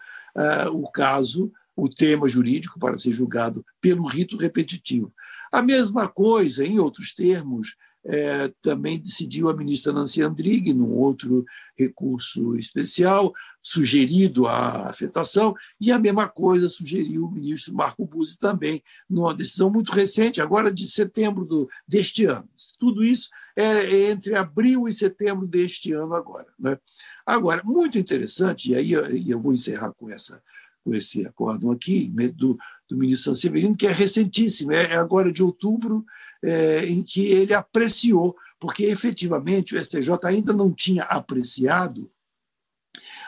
o caso, o tema jurídico para ser julgado pelo rito repetitivo. A mesma coisa, em outros termos, é, também decidiu a ministra Nancy Andrighi, num outro recurso especial, sugerido a afetação, e a mesma coisa sugeriu o ministro Marco Buzzi também, numa decisão muito recente, agora de setembro do, deste ano. Tudo isso é entre abril e setembro deste ano agora. Né? Agora, muito interessante, e aí eu vou encerrar com essa com esse acórdão aqui, do, do ministro Sanseverino, que é recentíssimo, é, é agora de outubro, é, em que ele apreciou, porque efetivamente o STJ ainda não tinha apreciado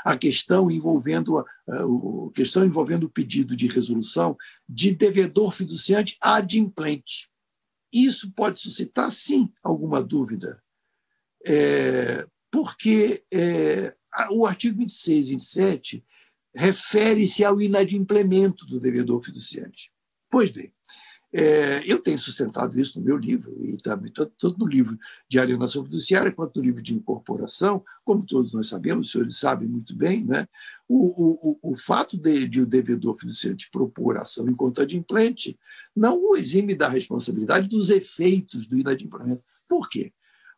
a questão envolvendo a, a, questão envolvendo o pedido de resolução de devedor fiduciante adimplente. Isso pode suscitar, sim, alguma dúvida, é, porque é, o artigo 26 e 27 refere-se ao inadimplemento do devedor fiduciante. Pois bem, é, eu tenho sustentado isso no meu livro, e também tanto, tanto, no livro de alienação fiduciária quanto no livro de incorporação, como todos nós sabemos, os senhores sabem muito bem, né? o, o, o fato de, de o devedor fiduciante propor ação em conta de implante não o exime da responsabilidade dos efeitos do inadimplemento. Por quê?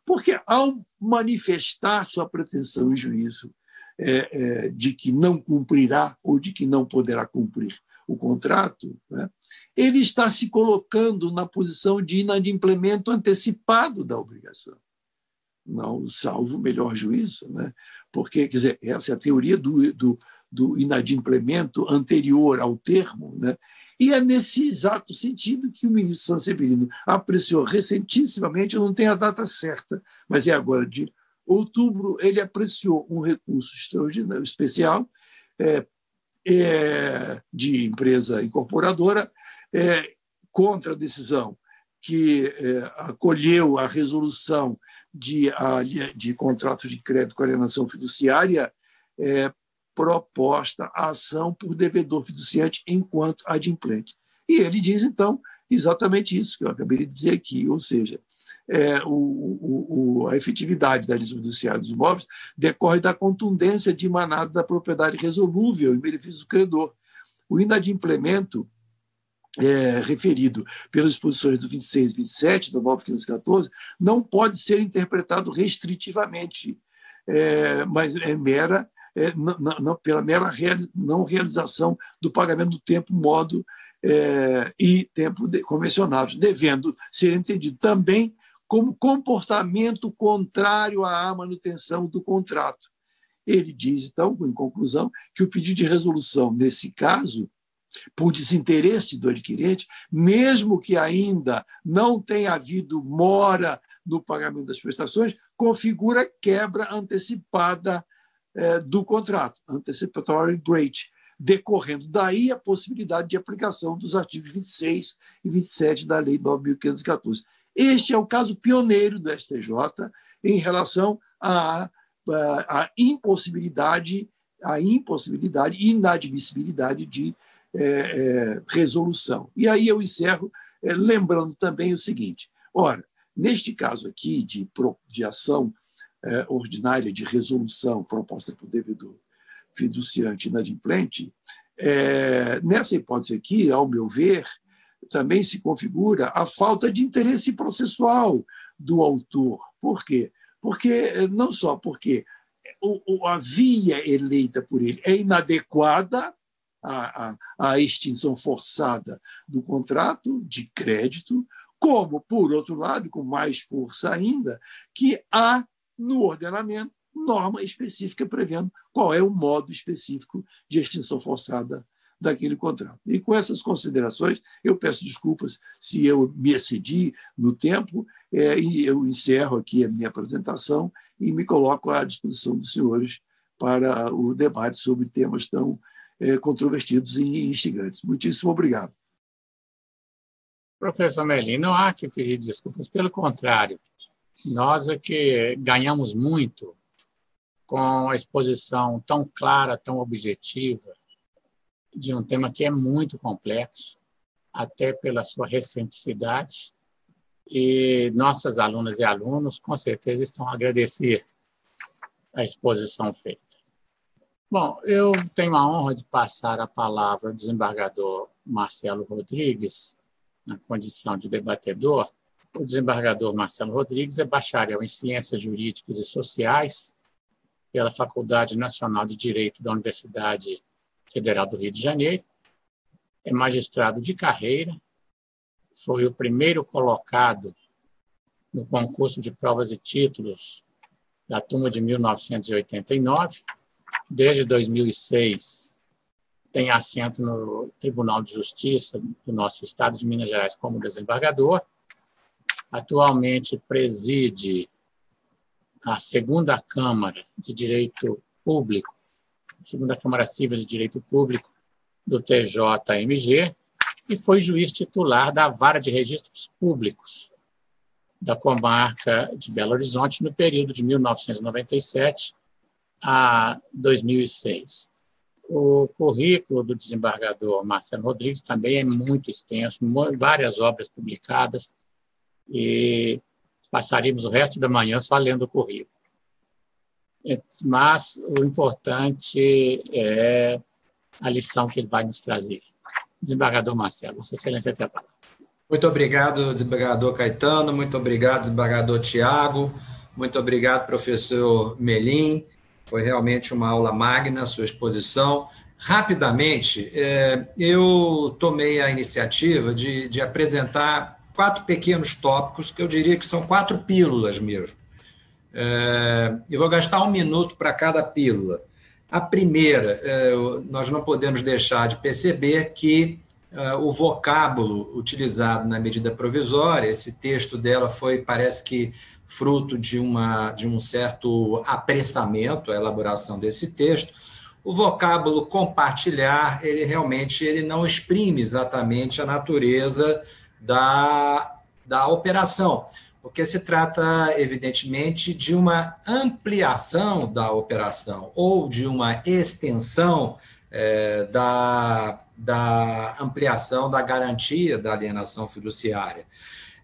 Porque ao manifestar sua pretensão em juízo é, é, de que não cumprirá ou de que não poderá cumprir o contrato, né, ele está se colocando na posição de inadimplemento antecipado da obrigação, não salvo o melhor juízo, né? porque, quer dizer, essa é a teoria do, do, do inadimplemento anterior ao termo, né? E é nesse exato sentido que o ministro Sanseverino apreciou recentissimamente, eu não tenho a data certa, mas é agora de outubro, ele apreciou um recurso extraordinário, especial, é, é, de empresa incorporadora, é, contra a decisão que é, acolheu a resolução de, a, de contrato de crédito com alienação fiduciária é, proposta a ação por devedor fiduciante enquanto adimplente. E ele diz, então, exatamente isso que eu acabei de dizer aqui, ou seja, é, o, o, a efetividade da lista judiciária dos imóveis decorre da contundência de emanada da propriedade resolúvel em benefício do credor. O inadimplemento é, referido pelas disposições do 26 e 27 do 914 não pode ser interpretado restritivamente, é, mas é mera é, não, não, pela mera real, não realização do pagamento do tempo, modo é, e tempo de, convencionados, devendo ser entendido também como comportamento contrário à manutenção do contrato. Ele diz, então, em conclusão, que o pedido de resolução, nesse caso, por desinteresse do adquirente, mesmo que ainda não tenha havido mora no pagamento das prestações, configura quebra antecipada eh, do contrato, antecipatory breach, decorrendo daí a possibilidade de aplicação dos artigos 26 e 27 da Lei 9.514. Este é o caso pioneiro do STJ em relação à, à impossibilidade, à impossibilidade, inadmissibilidade de é, é, resolução. E aí eu encerro é, lembrando também o seguinte: ora, neste caso aqui de, de ação é, ordinária de resolução proposta pelo devedor fiduciante inadimplente, é, nessa hipótese aqui, ao meu ver, também se configura a falta de interesse processual do autor. Por quê? Porque não só porque a via eleita por ele é inadequada à, à, à extinção forçada do contrato de crédito, como, por outro lado, com mais força ainda, que há no ordenamento norma específica prevendo qual é o modo específico de extinção forçada daquele contrato. E com essas considerações, eu peço desculpas se eu me excedi no tempo é, e eu encerro aqui a minha apresentação e me coloco à disposição dos senhores para o debate sobre temas tão é, controvertidos e instigantes. Muitíssimo obrigado. Professor Melim, não há que pedir desculpas, pelo contrário, nós é que ganhamos muito com a exposição tão clara, tão objetiva, de um tema que é muito complexo, até pela sua recenticidade, e nossas alunas e alunos, com certeza, estão a agradecer a exposição feita. Bom, eu tenho a honra de passar a palavra ao desembargador Marcelo Rodrigues, na condição de debatedor. O desembargador Marcelo Rodrigues é bacharel em Ciências Jurídicas e Sociais pela Faculdade Nacional de Direito da Universidade Federal do Rio de Janeiro. É magistrado de carreira, foi o primeiro colocado no concurso de provas e títulos da turma de 1989. Desde 2006, tem assento no Tribunal de Justiça do nosso estado de Minas Gerais como desembargador. Atualmente preside a segunda Câmara de Direito Público, segunda Câmara Civil de Direito Público do TJMG e foi juiz titular da Vara de Registros Públicos da comarca de Belo Horizonte no período de 1997 a 2006. O currículo do desembargador Marcelo Rodrigues também é muito extenso, várias obras publicadas, e passaríamos o resto da manhã só lendo o currículo. Mas o importante é a lição que ele vai nos trazer. Desembargador Marcelo, Vossa Excelência tem a palavra. Muito obrigado, desembargador Caetano, muito obrigado, desembargador Tiago, muito obrigado, professor Melim. Foi realmente uma aula magna sua exposição. Rapidamente, é, eu tomei a iniciativa de, de apresentar quatro pequenos tópicos que eu diria que são quatro pílulas mesmo. É, eu vou gastar um minuto para cada pílula. A primeira, é, nós não podemos deixar de perceber que uh, o vocábulo utilizado na medida provisória, esse texto dela foi, parece que, fruto de, uma, de um certo apressamento, a elaboração desse texto. O vocábulo compartilhar, ele realmente ele não exprime exatamente a natureza da, da operação, porque se trata, evidentemente, de uma ampliação da operação ou de uma extensão é, da da ampliação da garantia da alienação fiduciária.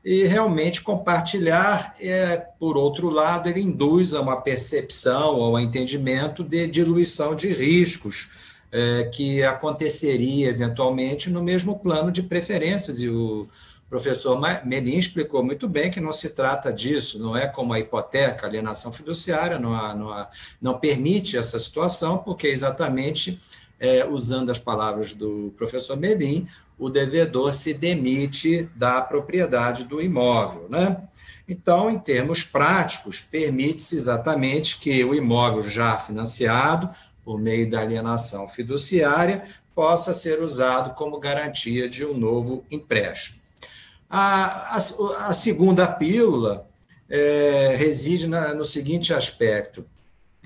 E realmente compartilhar, é, por outro lado, ele induz a uma percepção ou a entendimento de diluição de riscos é, que aconteceria eventualmente no mesmo plano de preferências. E o professor Menin explicou muito bem que não se trata disso, não é como a hipoteca, alienação fiduciária, não, há, não, há, não permite essa situação, porque exatamente é, usando as palavras do professor Melim, o devedor se demite da propriedade do imóvel. Né? Então, em termos práticos, permite-se exatamente que o imóvel já financiado, por meio da alienação fiduciária, possa ser usado como garantia de um novo empréstimo. A, a, a segunda pílula é, reside na, no seguinte aspecto: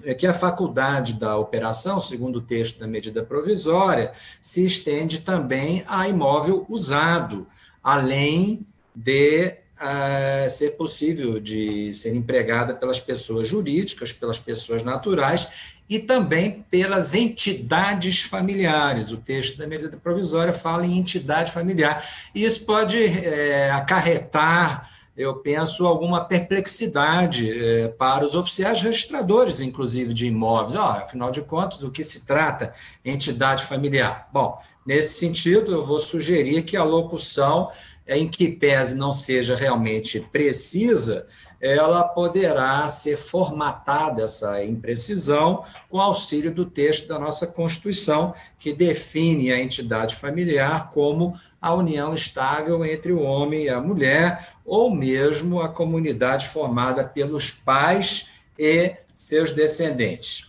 é que a faculdade da operação, segundo o texto da medida provisória, se estende também a imóvel usado, além de uh, ser possível de ser empregada pelas pessoas jurídicas, pelas pessoas naturais e também pelas entidades familiares. O texto da medida provisória fala em entidade familiar. E isso pode é, acarretar, eu penso, alguma perplexidade é, para os oficiais registradores, inclusive, de imóveis. Oh, afinal de contas, o que se trata? Entidade familiar. Bom, nesse sentido, eu vou sugerir que a locução, em que pese não seja realmente precisa, ela poderá ser formatada, essa imprecisão, com auxílio do texto da nossa Constituição, que define a entidade familiar como a união estável entre o homem e a mulher, ou mesmo a comunidade formada pelos pais e seus descendentes.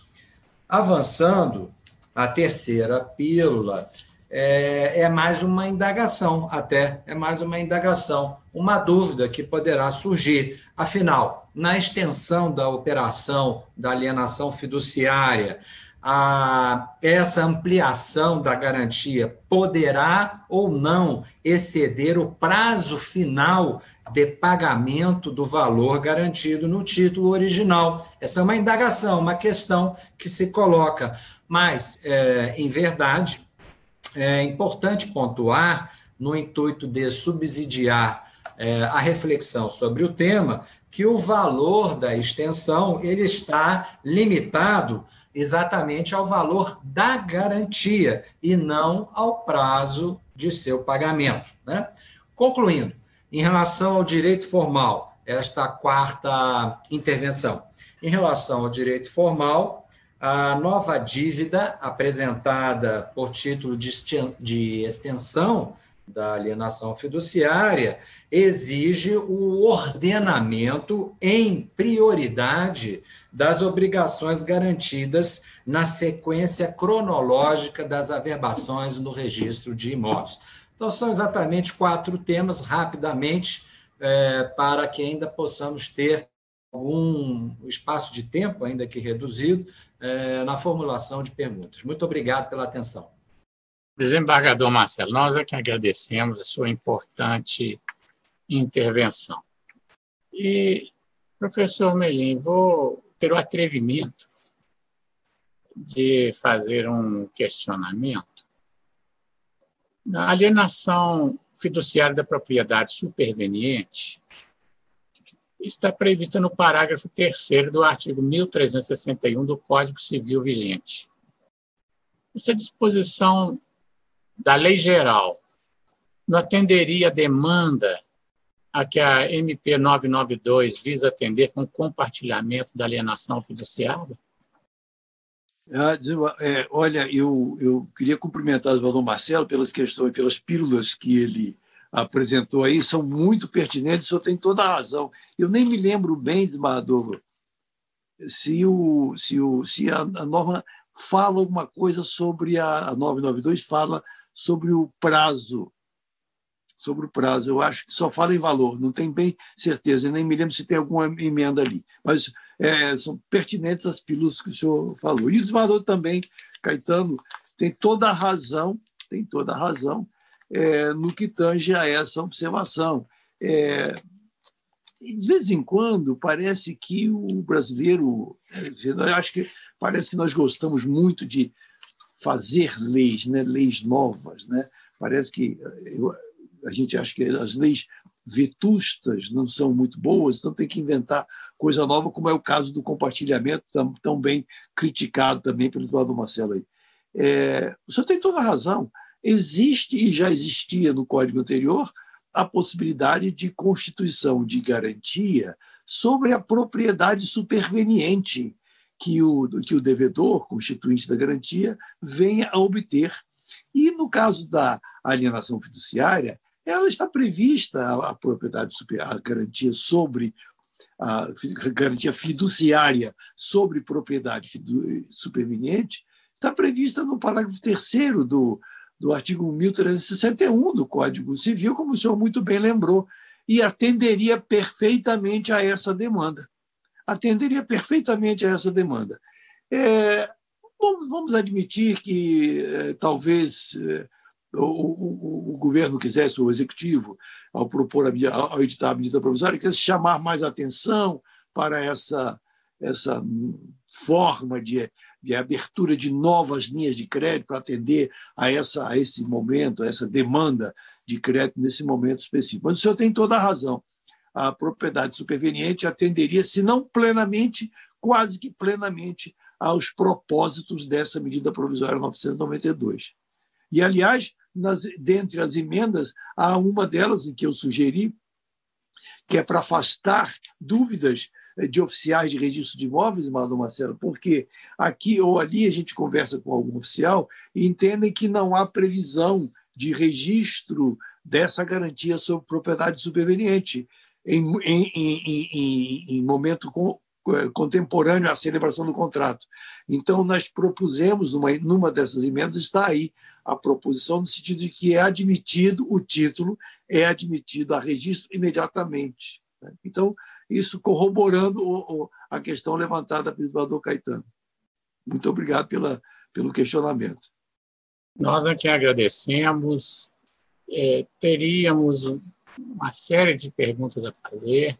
Avançando, a terceira pílula é, é, mais uma indagação, até, é mais uma indagação, uma dúvida que poderá surgir. Afinal, na extensão da operação da alienação fiduciária, a, essa ampliação da garantia poderá ou não exceder o prazo final de pagamento do valor garantido no título original. Essa é uma indagação, uma questão que se coloca. Mas, é, em verdade, é importante pontuar, no intuito de subsidiar é, a reflexão sobre o tema, que o valor da extensão ele está limitado exatamente ao valor da garantia e não ao prazo de seu pagamento. Né? Concluindo, em relação ao direito formal, esta quarta intervenção. Em relação ao direito formal, a nova dívida apresentada por título de extensão da alienação fiduciária exige o ordenamento em prioridade das obrigações garantidas na sequência cronológica das averbações no registro de imóveis. Então, são exatamente quatro temas, rapidamente, é, para que ainda possamos ter algum espaço de tempo, ainda que reduzido, é, na formulação de perguntas. Muito obrigado pela atenção. Desembargador Marcelo, nós é que agradecemos a sua importante intervenção. E, professor Melim, vou ter o atrevimento de fazer um questionamento. Na alienação fiduciária da propriedade superveniente, está prevista no parágrafo 3 do artigo 1361 do Código Civil vigente. Essa disposição da lei geral não atenderia a demanda a que a MP 992 visa atender com compartilhamento da alienação fiduciária? Ah, é, olha, eu, eu queria cumprimentar o Valor Marcelo pelas questões, pelas pílulas que ele apresentou aí são muito pertinentes, o senhor tem toda a razão. Eu nem me lembro bem, desembargador, se, o, se, o, se a, a norma fala alguma coisa sobre a, a 992, fala sobre o prazo. Sobre o prazo, eu acho que só fala em valor, não tem bem certeza, nem me lembro se tem alguma emenda ali. Mas é, são pertinentes as pílulas que o senhor falou. E o desembargador também, Caetano, tem toda a razão, tem toda a razão é, no que tange a essa observação. É, de vez em quando, parece que o brasileiro. É, eu acho que parece que nós gostamos muito de fazer leis, né? leis novas. Né? Parece que eu, a gente acha que as leis vetustas não são muito boas, então tem que inventar coisa nova, como é o caso do compartilhamento, tão, tão bem criticado também pelo Eduardo Marcelo. Aí. É, o senhor tem toda a razão. Existe e já existia no código anterior a possibilidade de constituição de garantia sobre a propriedade superveniente que o, que o devedor, constituinte da garantia, venha a obter. E no caso da alienação fiduciária, ela está prevista a, propriedade a garantia sobre a garantia fiduciária sobre propriedade superveniente está prevista no parágrafo 3 do do artigo 1361 do Código Civil, como o senhor muito bem lembrou, e atenderia perfeitamente a essa demanda. Atenderia perfeitamente a essa demanda. É, vamos, vamos, admitir que é, talvez é, o, o, o, governo quisesse, o executivo, ao propor, a, ao editar a medida provisória, quisesse chamar mais atenção para essa, essa forma de, de abertura de novas linhas de crédito para atender a, essa, a esse momento, a essa demanda de crédito nesse momento específico. Mas o senhor tem toda a razão. A propriedade superveniente atenderia, se não plenamente, quase que plenamente, aos propósitos dessa medida provisória 992. E, aliás, nas, dentre as emendas, há uma delas em que eu sugeri, que é para afastar dúvidas de oficiais de registro de imóveis, Mano Marcelo, porque aqui ou ali a gente conversa com algum oficial e entendem que não há previsão de registro dessa garantia sobre propriedade superveniente em, em, em, em, momento eh, contemporâneo à celebração do contrato. Então, nós propusemos, numa, numa dessas emendas, está aí a proposição, no sentido de que é admitido o título, é admitido a registro imediatamente. Né? Então, isso corroborando a questão levantada pelo doutor Caetano. Muito obrigado pela, pelo questionamento. Nós aqui agradecemos. É, teríamos uma série de perguntas a fazer,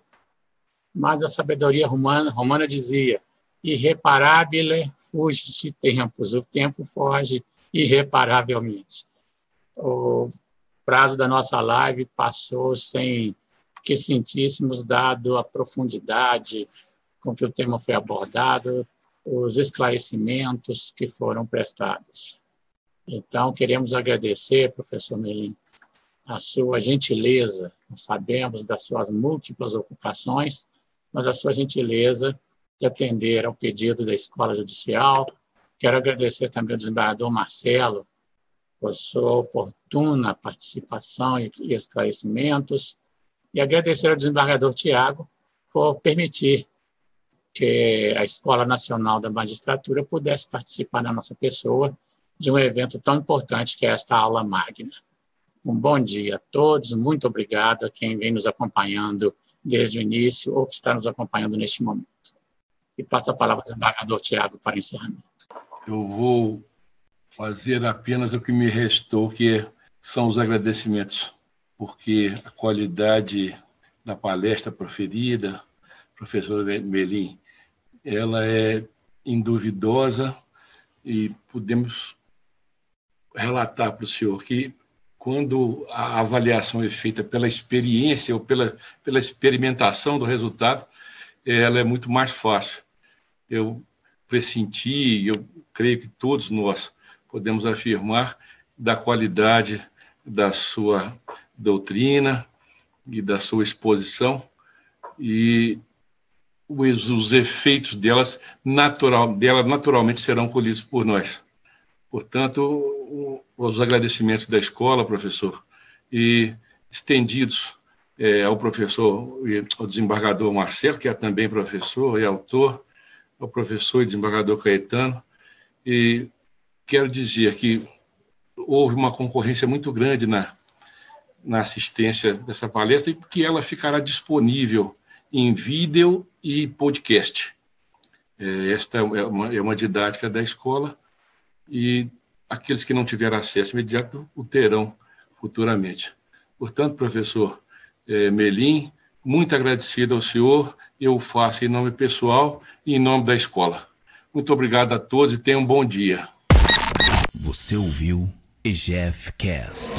mas a sabedoria romana, romana dizia: irreparabile fugit tempus, o tempo foge irreparavelmente. O prazo da nossa live passou sem que sentíssemos, dado a profundidade com que o tema foi abordado, os esclarecimentos que foram prestados. Então, queremos agradecer, professor Melim, a sua gentileza. Nós sabemos das suas múltiplas ocupações, mas a sua gentileza de atender ao pedido da Escola Judicial. Quero agradecer também ao desembargador Marcelo por sua oportuna participação e esclarecimentos, e agradecer ao desembargador Tiago por permitir que a Escola Nacional da Magistratura pudesse participar na nossa pessoa de um evento tão importante que é esta aula magna. Um bom dia a todos, muito obrigado a quem vem nos acompanhando desde o início ou que está nos acompanhando neste momento. E passo a palavra ao desembargador Tiago para encerramento. Eu vou fazer apenas o que me restou, que são os agradecimentos, porque a qualidade da palestra proferida, professor Melim, ela é induvidosa e podemos relatar para o senhor que quando a avaliação é feita pela experiência ou pela, pela experimentação do resultado, ela é muito mais fácil. Eu pressenti, eu creio que todos nós podemos afirmar da qualidade da sua doutrina e da sua exposição e os, os efeitos delas natural, dela naturalmente serão colhidos por nós. Portanto, os agradecimentos da escola, professor, e estendidos é, ao professor, ao desembargador Marcelo, que é também professor e autor, ao professor e desembargador Caetano, e quero dizer que houve uma concorrência muito grande na, na assistência dessa palestra e que ela ficará disponível em vídeo e podcast. É, esta é uma, é uma didática da escola e aqueles que não tiveram acesso imediato o terão futuramente. Portanto, professor é, Melim, muito agradecido ao senhor, eu faço em nome pessoal e em nome da escola. Muito obrigado a todos e tenham um bom dia. Você ouviu EGF Cast.